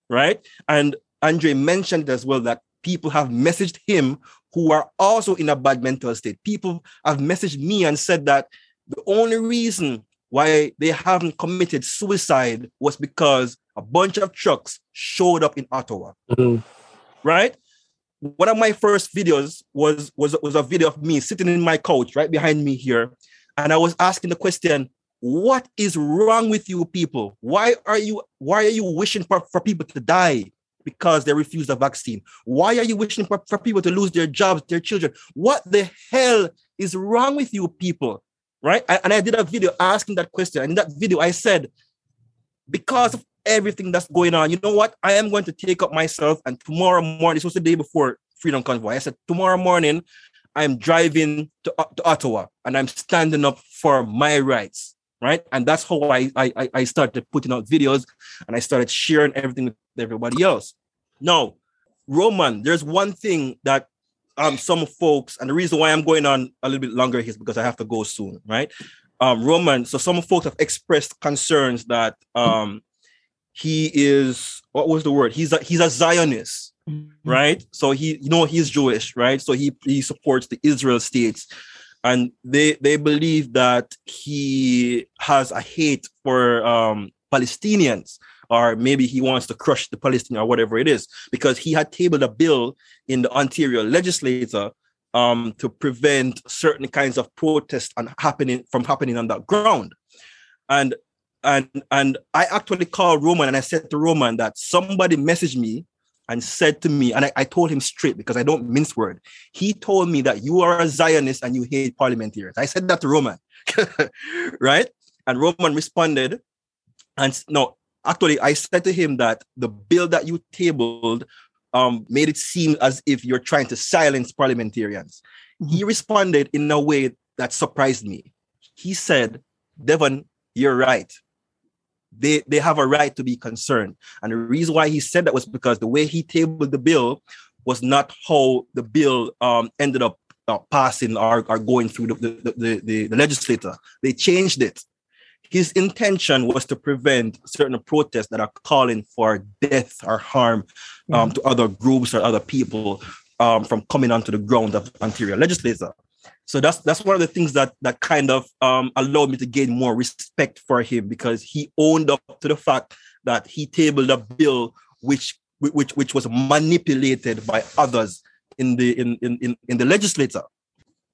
right? And Andre mentioned as well that people have messaged him who are also in a bad mental state. People have messaged me and said that the only reason why they haven't committed suicide was because a bunch of trucks showed up in Ottawa. Mm-hmm. Right? One of my first videos was, was, was a video of me sitting in my couch right behind me here. And I was asking the question, what is wrong with you people? Why are you why are you wishing for, for people to die? Because they refuse the vaccine. Why are you wishing for, for people to lose their jobs, their children? What the hell is wrong with you people? right? And I did a video asking that question. And in that video, I said, because of everything that's going on, you know what? I am going to take up myself. And tomorrow morning, this was the day before Freedom Convoy. I said, tomorrow morning, I'm driving to, to Ottawa and I'm standing up for my rights, right? And that's how I, I I started putting out videos and I started sharing everything with everybody else. Now, Roman, there's one thing that um some folks, and the reason why I'm going on a little bit longer is because I have to go soon, right? Um, Roman, so some folks have expressed concerns that um he is what was the word? He's a he's a Zionist, mm-hmm. right? So he you know he's Jewish, right? So he he supports the Israel states and they they believe that he has a hate for um Palestinians or maybe he wants to crush the Palestinian or whatever it is, because he had tabled a bill in the Ontario legislature um, to prevent certain kinds of protests and happening from happening on that ground. And and and I actually called Roman and I said to Roman that somebody messaged me and said to me, and I, I told him straight because I don't mince word. He told me that you are a Zionist and you hate parliamentarians. I said that to Roman, right? And Roman responded, and no, Actually, I said to him that the bill that you tabled um, made it seem as if you're trying to silence parliamentarians. He mm-hmm. responded in a way that surprised me. He said, Devon, you're right. They, they have a right to be concerned. And the reason why he said that was because the way he tabled the bill was not how the bill um, ended up uh, passing or, or going through the, the, the, the, the legislator. They changed it his intention was to prevent certain protests that are calling for death or harm um, mm. to other groups or other people um, from coming onto the ground of Ontario legislature. So that's that's one of the things that that kind of um, allowed me to gain more respect for him because he owned up to the fact that he tabled a bill which which which was manipulated by others in the in in in the legislature.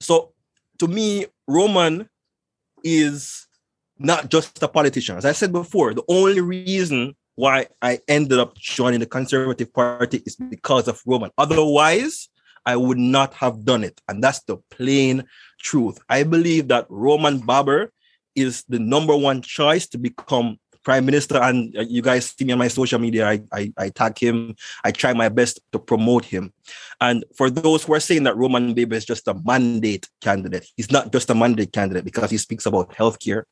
So to me, Roman is not just a politician. As I said before, the only reason why I ended up joining the Conservative Party is because of Roman. Otherwise, I would not have done it. And that's the plain truth. I believe that Roman Baber is the number one choice to become prime minister. And uh, you guys see me on my social media. I, I, I tag him. I try my best to promote him. And for those who are saying that Roman Baber is just a mandate candidate, he's not just a mandate candidate because he speaks about healthcare.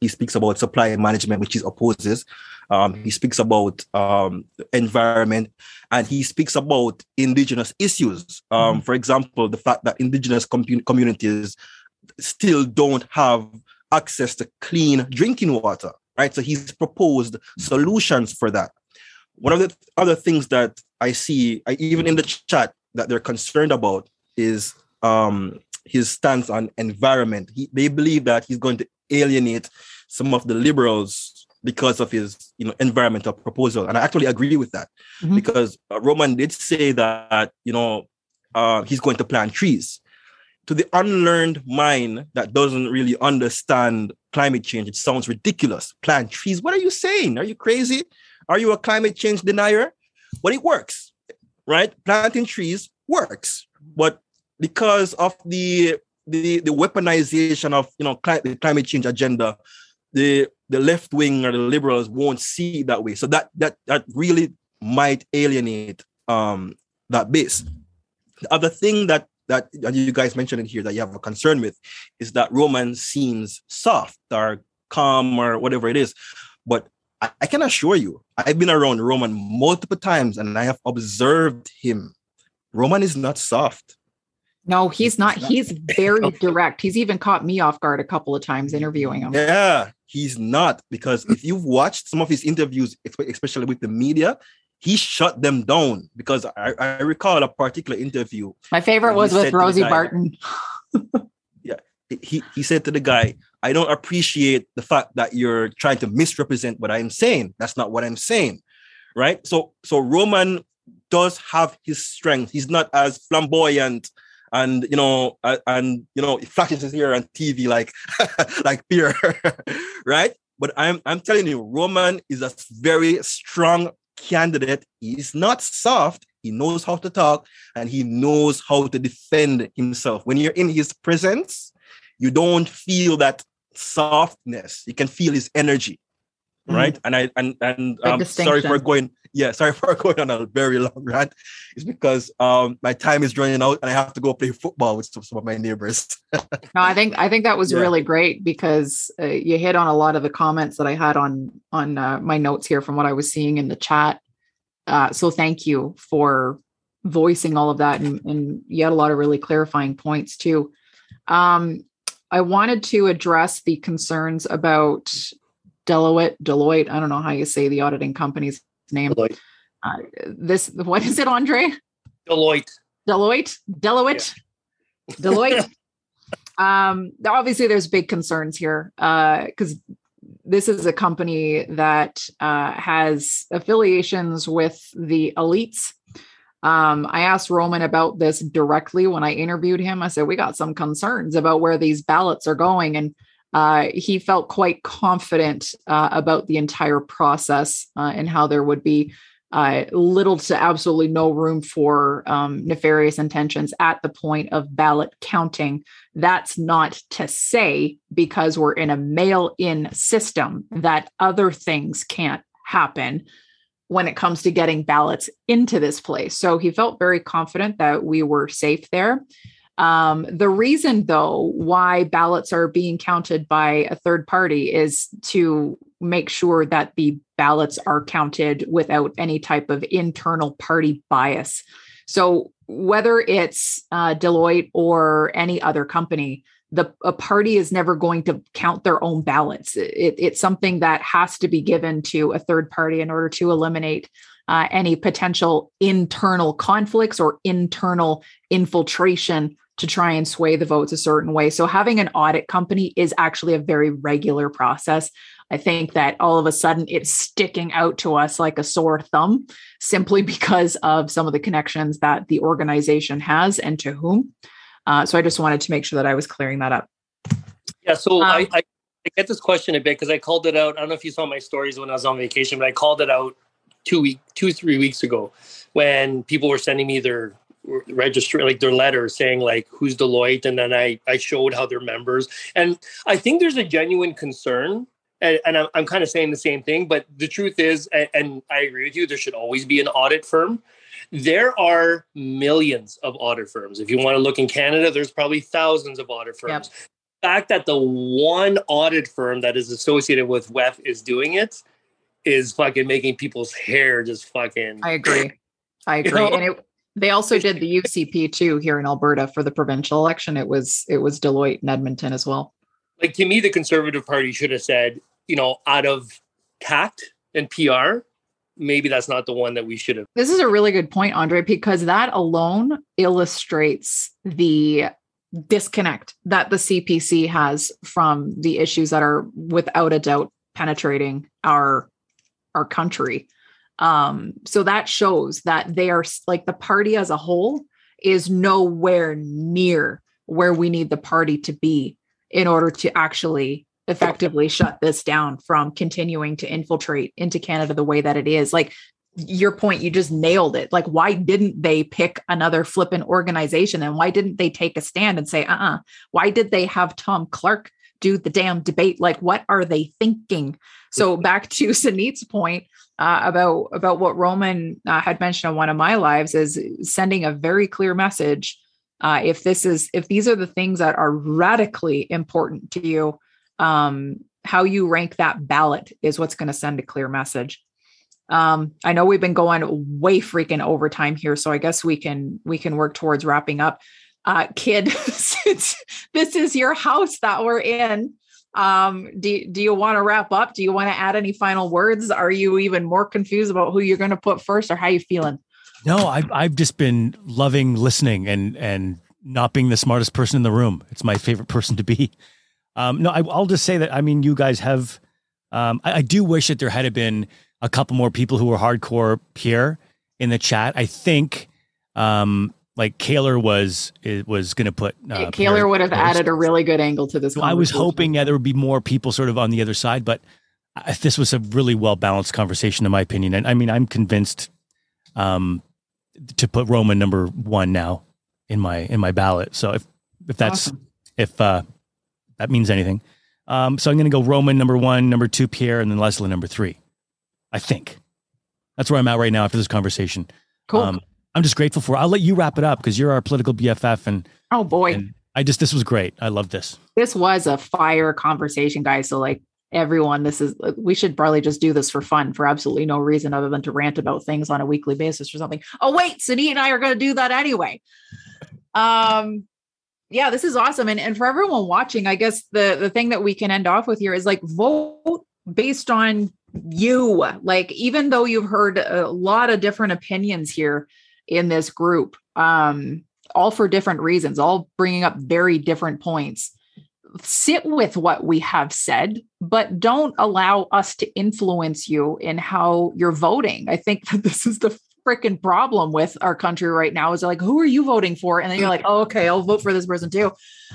He speaks about supply management, which he opposes. Um, he speaks about um, environment, and he speaks about indigenous issues. Um, mm-hmm. For example, the fact that indigenous com- communities still don't have access to clean drinking water. Right, so he's proposed solutions for that. One of the other things that I see, I, even in the chat, that they're concerned about is um, his stance on environment. He, they believe that he's going to alienate some of the liberals because of his you know environmental proposal. And i actually agree with that mm-hmm. because uh, roman did say that you know uh, he's going to plant trees. To the unlearned mind that doesn't really understand climate change it sounds ridiculous. Plant trees? What are you saying? Are you crazy? Are you a climate change denier? But it works right? Planting trees works. But because of the the, the weaponization of you know cli- the climate change agenda the the left wing or the liberals won't see that way. So that that that really might alienate um that base. The other thing that that you guys mentioned in here that you have a concern with is that Roman seems soft or calm or whatever it is. But I, I can assure you, I've been around Roman multiple times and I have observed him. Roman is not soft. No, he's not. He's very direct. He's even caught me off guard a couple of times interviewing him. Yeah, he's not because if you've watched some of his interviews, especially with the media, he shut them down because I, I recall a particular interview. My favorite was with Rosie guy- Barton. Yeah, he he said to the guy, "I don't appreciate the fact that you're trying to misrepresent what I'm saying. That's not what I'm saying." Right? So so Roman does have his strength. He's not as flamboyant and you know uh, and you know he flashes his hair on TV like like Pierre, right? But I'm I'm telling you, Roman is a very strong candidate. He's not soft. He knows how to talk and he knows how to defend himself. When you're in his presence, you don't feel that softness. You can feel his energy, Mhm. right? And I and and um, sorry for going. Yeah, sorry for going on a very long rant. It's because um my time is running out and I have to go play football with some, some of my neighbors. No, I think I think that was Yeah. really great because uh, you hit on a lot of the comments that I had on on uh, my notes here from what I was seeing in the chat. Uh, so thank you for voicing all of that, and, and you had a lot of really clarifying points too. Um, I wanted to address the concerns about Deloitte. Deloitte. I don't know how you say the auditing company's name. Deloitte. Uh, this what is it, Andre? Deloitte. Deloitte, Deloitte, Deloitte. um, obviously, there's big concerns here because this is a company that uh, has affiliations with the elites. Um, I asked Roman about this directly when I interviewed him. I said, We got some concerns about where these ballots are going. And uh, he felt quite confident uh, about the entire process uh, and how there would be uh, little to absolutely no room for um, nefarious intentions at the point of ballot counting. That's not to say, because we're in a mail in system, that other things can't happen when it comes to getting ballots into this place. So he felt very confident that we were safe there. Um, the reason, though, why ballots are being counted by a third party is to make sure that the ballots are counted without any type of internal party bias. So, whether it's uh, Deloitte or any other company, the a party is never going to count their own ballots. It, it's something that has to be given to a third party in order to eliminate uh, any potential internal conflicts or internal infiltration to try and sway the votes a certain way. So having an audit company is actually a very regular process. I think that all of a sudden it's sticking out to us like a sore thumb simply because of some of the connections that the organization has and to whom. Uh, so I just wanted to make sure that I was clearing that up. Yeah, so Um, I, I, I get this question a bit because I called it out. I don't know if you saw my stories when I was on vacation, but I called it out two week, two three weeks ago when people were sending me their register like their letter saying like who's Deloitte, and then I I showed how they're members, and I think there's a genuine concern. And, and I'm, I'm kind of saying the same thing, but the truth is, and, and I agree with you, there should always be an audit firm. There are millions of audit firms. If you want to look in Canada, there's probably thousands of audit firms The fact that the one audit firm that is associated with WEF is doing it is fucking making people's hair just fucking. I agree. I You agree. know? and it, they also did the UCP too here in Alberta for the provincial election. It was it was Deloitte in Edmonton as well. like to me, the Conservative Party should have said, you know, out of tact and PR, maybe that's not the one that we should have. This is a really good point, Andre, because that alone illustrates the disconnect that the CPC has from the issues that are without a doubt penetrating our our country. Um, so that shows that they are like the party as a whole is nowhere near where we need the party to be in order to actually effectively shut this down from continuing to infiltrate into Canada the way that it is. Like your point, you just nailed it. Like, why didn't they pick another flippant organization? And why didn't they take a stand and say, uh uh Why did they have Tom Clark do the damn debate? Like, what are they thinking? So, back to Sunit's point uh, about, about what Roman uh, had mentioned on one of my lives is sending a very clear message. Uh, if this is, if these are the things that are radically important to you, um, how you rank that ballot is what's going to send a clear message. Um, I know we've been going way freaking overtime here, so I guess we can we can work towards wrapping up. Uh, kid, since this is your house that we're in, um, do, do you want to wrap up? Do you want to add any final words? Are you even more confused about who you're going to put first or how you feeling? No, I've, I've just been loving listening and, and not being the smartest person in the room. It's my favorite person to be. Um, no, I, will just say that, I mean, you guys have, um, I, I, do wish that there had been a couple more people who were hardcore here in the chat. I think, um, like Kaylor was it was going to put uh, Kaylor would have added a really good angle to this. I was hoping yeah there would be more people sort of on the other side, but this was a really well balanced conversation in my opinion. And I mean, I'm convinced um, to put Roman number one now in my in my ballot. So if if that's awesome. if uh, that means anything, um, so I'm going to go Roman number one, number two Pierre, and then Leslyn number three. I think that's where I'm at right now after this conversation. Cool. Um, I'm just grateful for. I'll let you wrap it up because you're our political BFF, and oh boy, and I just this was great. I love this. This was a fire conversation, guys. So like everyone, this is we should probably just do this for fun for absolutely no reason other than to rant about things on a weekly basis or something. Oh wait, Sadi and I are going to do that anyway. Um, yeah, this is awesome, and and for everyone watching, I guess the the thing that we can end off with here is like vote based on you. Like even though you've heard a lot of different opinions here in this group, um, all for different reasons, all bringing up very different points. Sit with what we have said, but don't allow us to influence you in how you're voting. I think that this is the freaking problem with our country right now is like, who are you voting for? And then you're like, oh, okay, I'll vote for this person too.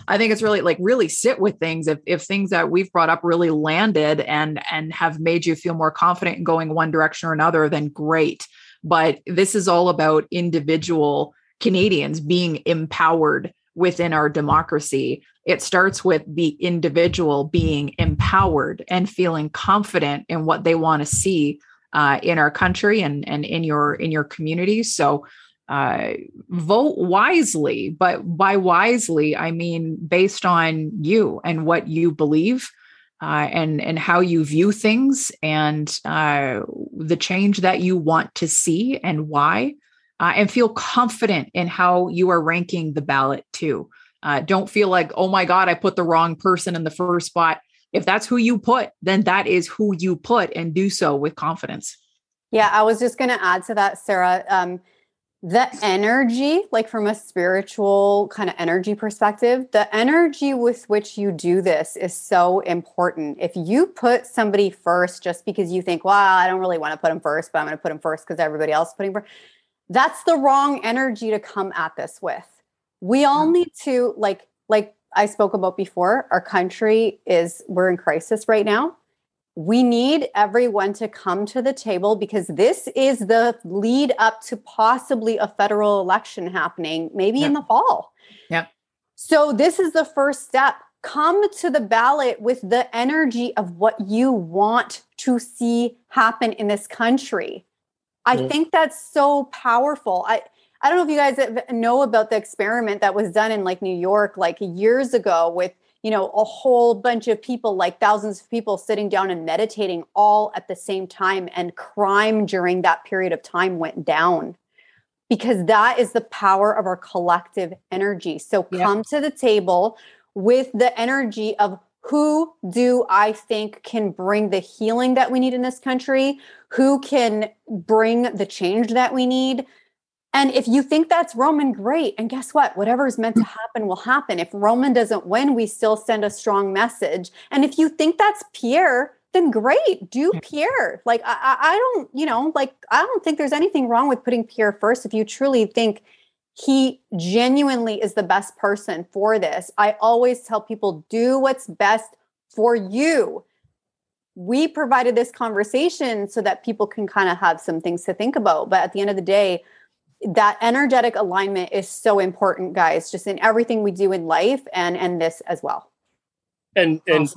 I think it's really like really sit with things. If if things that we've brought up really landed and and have made you feel more confident in going one direction or another, then great. But this is all about individual Canadians being empowered within our democracy. It starts with the individual being empowered and feeling confident in what they want to see uh, in our country and and in your in your community. So uh, vote wisely, but by wisely I mean based on you and what you believe uh, and and how you view things and uh, the change that you want to see and why, uh, and feel confident in how you are ranking the ballot too. Uh, don't feel like oh my god I put the wrong person in the first spot. If that's who you put, then that is who you put, and do so with confidence. Yeah, I was just going to add to that, Sarah. Um, the energy like from a spiritual kind of energy perspective the energy with which you do this is so important. If you put somebody first just because you think well i don't really want to put them first but i'm going to put them first because everybody else is putting first that's the wrong energy to come at this with. We all mm. need to like like i spoke about before our country is we're in crisis right now we need everyone to come to the table because this is the lead up to possibly a federal election happening maybe yep. in the fall. Yep. So this is the first step. Come to the ballot with the energy of what you want to see happen in this country. I mm. think that's so powerful. I I don't know if you guys know about the experiment that was done in like New York like years ago with you know a whole bunch of people like thousands of people sitting down and meditating all at the same time and crime during that period of time went down because that is the power of our collective energy so yeah. come to the table with the energy of who do I think can bring the healing that we need in this country? Who can bring the change that we need? And if you think that's Roman, great. And guess what? Whatever is meant to mm. happen will happen. If Roman doesn't win, we still send a strong message. And if you think that's Pierre, then great, do mm. Pierre. Like I, I don't, you know, like I don't think there's anything wrong with putting Pierre first if you truly think he genuinely is the best person for this. I always tell people do what's best for you. We provided this conversation so that people can kind of have some things to think about. But at the end of the day, that energetic alignment is so important guys just in everything we do in life and and this as well. And and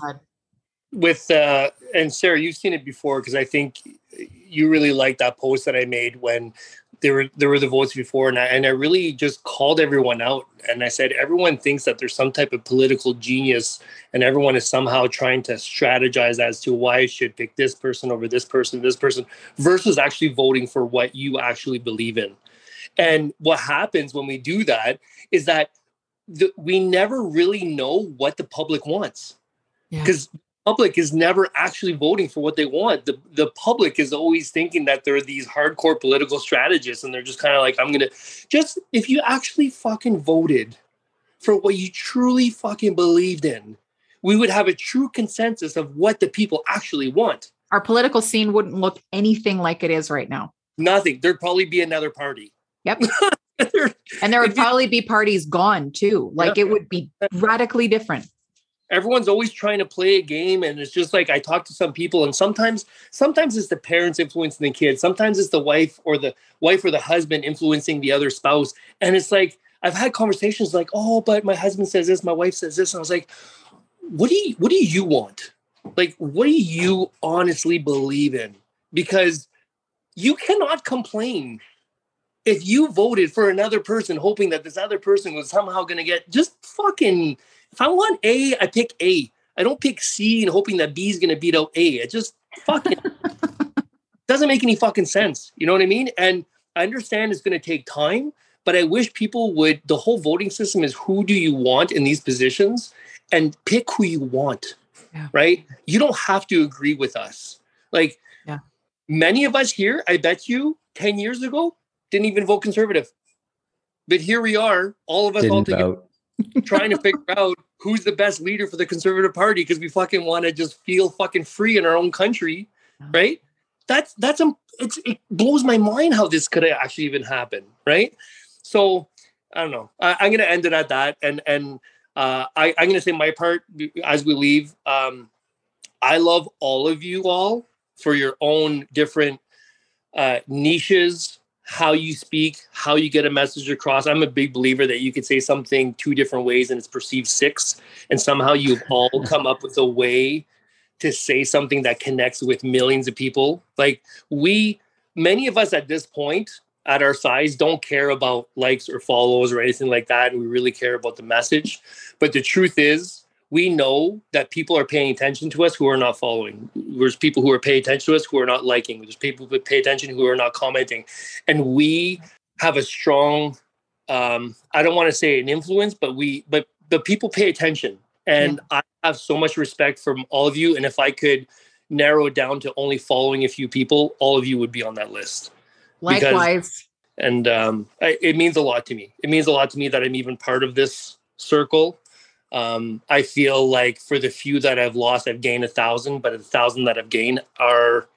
with uh and sarah you've seen it before because i think you really liked that post that i made when there were there were the votes before and I, and I really just called everyone out and i said everyone thinks that there's some type of political genius and everyone is somehow trying to strategize as to why i should pick this person over this person this person versus actually voting for what you actually believe in and what happens when we do that is that the, we never really know what the public wants Yeah. because public is never actually voting for what they want. The the public is always thinking that they're these hardcore political strategists and they're just kind of like, I'm gonna just if you actually fucking voted for what you truly fucking believed in, we would have a true consensus of what the people actually want. Our political scene wouldn't look anything like it is right now. Nothing. There'd probably be another party. Yep. And there would probably be parties gone too. Like it would be radically different. everyone's always trying to play a game and it's just like i talk to some people and sometimes sometimes it's the parents influencing the kids. Sometimes it's the wife or the wife or the husband influencing the other spouse. And it's like i've had conversations like oh but my husband says this my wife says this. And i was like what do you what do you want? Like what do you honestly believe in? Because you cannot complain if you voted for another person hoping that this other person was somehow going to get just fucking if I want A, I pick A. I don't pick C and hoping that B is going to beat out A. It just fucking doesn't make any fucking sense. You know what I mean? And I understand it's going to take time, but I wish people would. The whole voting system is who do you want in these positions and pick who you want, Yeah. right? You don't have to agree with us. Like, Yeah. many of us here, I bet you 10 years ago didn't even vote conservative. But here we are, all of us all Didn't together vote. trying to figure out who's the best leader for the conservative party because we fucking want to just feel fucking free in our own country, right? That's that's um, it's it blows my mind how this could actually even happen, right? So I don't know. I, I'm gonna end it at that, and and uh, I, I'm gonna say my part as we leave. Um, I love all of you all for your own different uh, niches, how you speak, how you get a message across. I'm a big believer that you could say something two different ways and it's perceived six, and somehow you've all come up with a way to say something that connects with millions of people. Like we, many of us at this point at our size don't care about likes or follows or anything like that. And we really care about the message. But the truth is, we know that people are paying attention to us who are not following. There's people who are paying attention to us who are not liking. There's people who pay attention who are not commenting. And we have a strong, um, I don't want to say an influence, but we, but, but people pay attention. And I have so much respect from all of you. And if I could narrow it down to only following a few people, all of you would be on that list Because- Likewise. and um, I, it means a lot to me. It means a lot to me that I'm even part of this circle. Um, I feel like for the few that I've lost, I've gained a thousand, but the thousand that I've gained are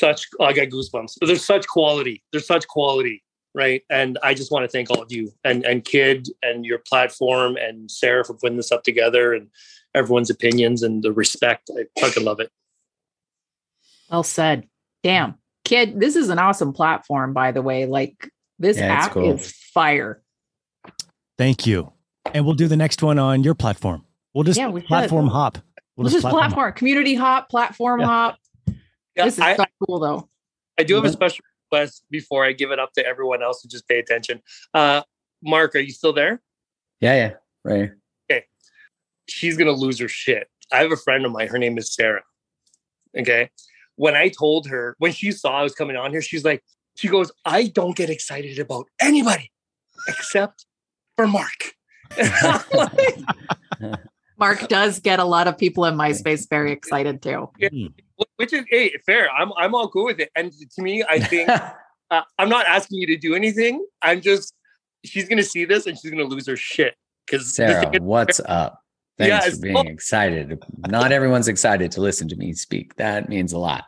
such. oh, I got goosebumps. There's such quality. There's such quality, right? And I just want to thank all of you and and Kid and your platform and Sarah for putting this up together and everyone's opinions and the respect. I fucking love it. Well said. Damn. Kid, this is an awesome platform, by the way. Like this Yeah, app cool. is fire. Thank you. And we'll do the next one on your platform. We'll just Yeah, we should. platform hop. We'll This is platform hop. platform, community hop, platform Yeah. hop. Yeah, this is I- so cool though. I do have a Mhm. special request before I give it up to everyone else to just pay attention. Uh, Mark, are you still there? Yeah, yeah. Right. Here. Okay, she's gonna lose her shit. I have a friend of mine. Her name is Sarah. Okay. When I told her when she saw I was coming on here, she's like, she goes, "I don't get excited about anybody except for Mark." And I'm like, Mark does get a lot of people in MySpace very excited too. Which is hey, fair. I'm I'm all cool with it. And to me, I think uh, I'm not asking you to do anything. I'm just she's gonna see this and she's gonna lose her shit because Sarah, what's up? Thanks Yes. for being excited. Not everyone's excited to listen to me speak. That means a lot.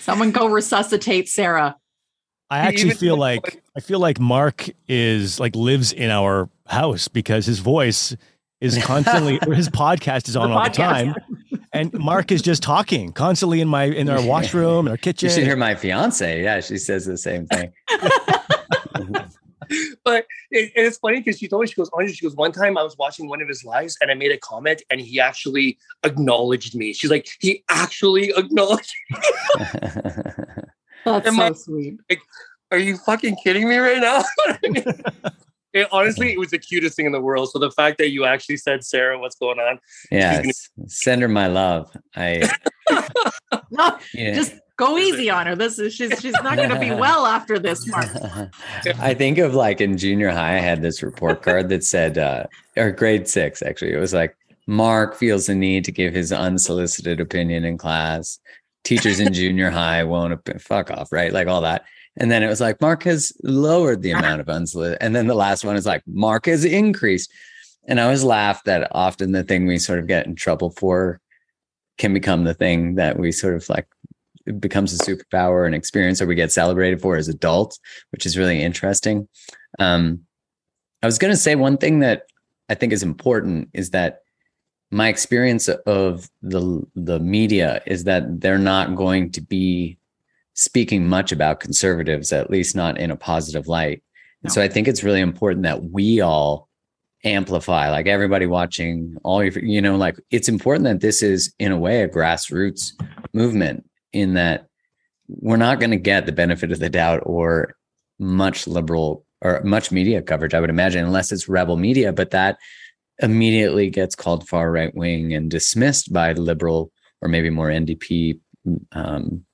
Someone go resuscitate Sarah. I actually feel like I feel like Mark is like lives in our house because his voice is constantly or his podcast is on The all the time. And Mark is just talking constantly in my in our washroom, in our kitchen. You kitchen. should hear my fiance. Yeah, she says the same thing. but it, it's funny because she told me she goes, Andre, she goes, one time I was watching one of his lives and I made a comment and he actually acknowledged me. She's like, he actually acknowledged. That's Am so I- sweet. Are you fucking kidding me right now? It, It, honestly, it was the cutest thing in the world. So the fact that you actually said, Sarah, what's going on? Yeah, send her my love. I no, yeah. just go easy on her. This is she's she's not going to be well after this. Mark. I think of like in junior high, I had this report card that said, uh, or grade six actually, it was like Mark feels the need to give his unsolicited opinion in class. Teachers in junior high won't fuck off, right? Like all that. And then it was like Mark has lowered the amount of unsolicited. And then the last one is like Mark has increased. And I always laugh that often the thing we sort of get in trouble for can become the thing that we sort of like it becomes a superpower and experience or we get celebrated for as adults, which is really interesting. Um, I was going to say one thing that I think is important is that my experience of the the media is that they're not going to be speaking much about conservatives, at least not in a positive light. And no. so I think it's really important that we all amplify, like everybody watching, all your, you know, like it's important that this is in a way a grassroots movement in that we're not going to get the benefit of the doubt or much liberal or much media coverage, I would imagine, unless it's rebel media, but that immediately gets called far right wing and dismissed by liberal or maybe more NDP um,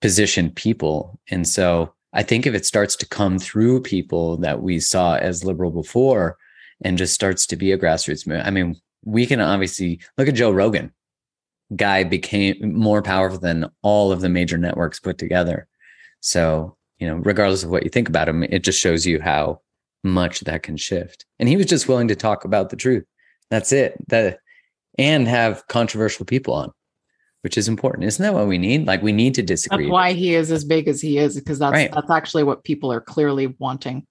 positioned people. And so I think if it starts to come through people that we saw as liberal before and just starts to be a grassroots movement, I mean, we can obviously look at Joe Rogan. Guy became more powerful than all of the major networks put together. So, you know, regardless of what you think about him, it just shows you how much that can shift. And he was just willing to talk about the truth. That's it. That and have controversial people on which is important. Isn't that what we need? Like we need to disagree. That's why he is as big as he is, because that's right. that's actually what people are clearly wanting.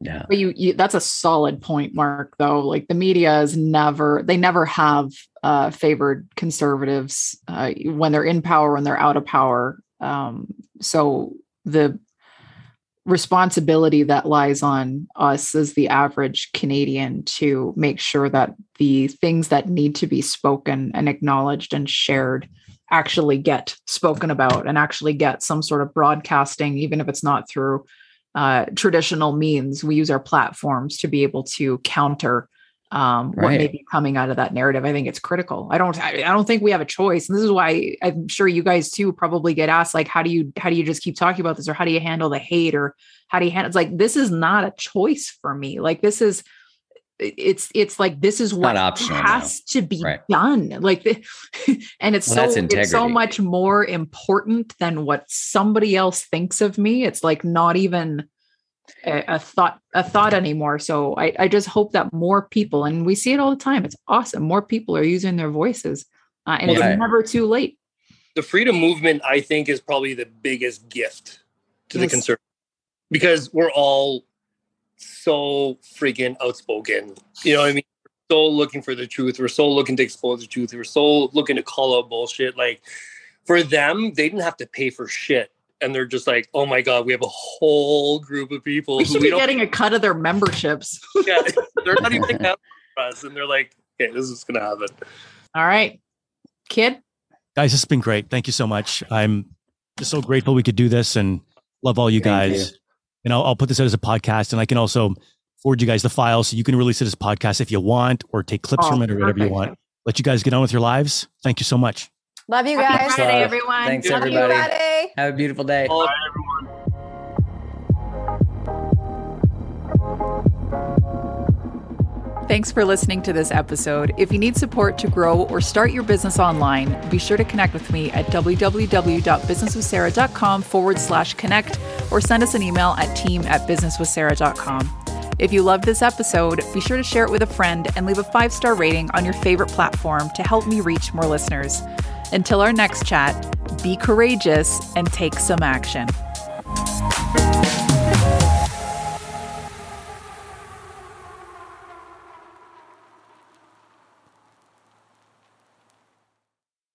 Yeah. But you, you that's a solid point, Mark, though. Like the media is never they never have uh favored conservatives uh when they're in power, when they're out of power. Um, so the responsibility that lies on us as the average Canadian to make sure that the things that need to be spoken and acknowledged and shared actually get spoken about and actually get some sort of broadcasting, even if it's not through uh, traditional means. We use our platforms to be able to counter um, right. what may be coming out of that narrative. I think it's critical. I don't, I, I don't think we have a choice. And this is why I'm sure you guys too probably get asked, like, how do you, how do you just keep talking about this or how do you handle the hate or how do you handle, it's like, this is not a choice for me. Like this is, it's it's like this is what optional, has no. to be right. done like and it's well, so it's so much more important than what somebody else thinks of me it's like not even a, a, thought a thought anymore. So I, I just hope that more people, and we see it all the time. It's awesome. More people are using their voices, uh, and well, it's never too late. The freedom movement, I think, is probably the biggest gift to yes. the conservative because we're all so freaking outspoken. You know what I mean? We're so looking for the truth. We're so looking to expose the truth. We're so looking to call out bullshit. Like for them, they didn't have to pay for shit and they're just like, "Oh my god, we have a whole group of people." We should be getting a cut of their memberships. yeah, they're not even for us, and they're like, "Okay, this is gonna happen." All right, kid. Guys, this has been great. Thank you so much. I'm just so grateful we could do this, and love all you Thank guys. You. And I'll, I'll put this out as a podcast, and I can also forward you guys the file so you can release it as a podcast if you want, or take clips oh, from it or whatever perfect. you want. Let you guys get on with your lives. Thank you so much. Love you guys. Happy Friday, everyone. Thanks, Love everybody. You, Friday. Have a beautiful day. Bye, everyone. Thanks for listening to this episode. If you need support to grow or start your business online, be sure to connect with me at www.businesswithsarah.com forward slash connect or send us an email at team at businesswithsarah.com. If you loved this episode, be sure to share it with a friend and leave a five star rating on your favorite platform to help me reach more listeners. Until our next chat, be courageous and take some action.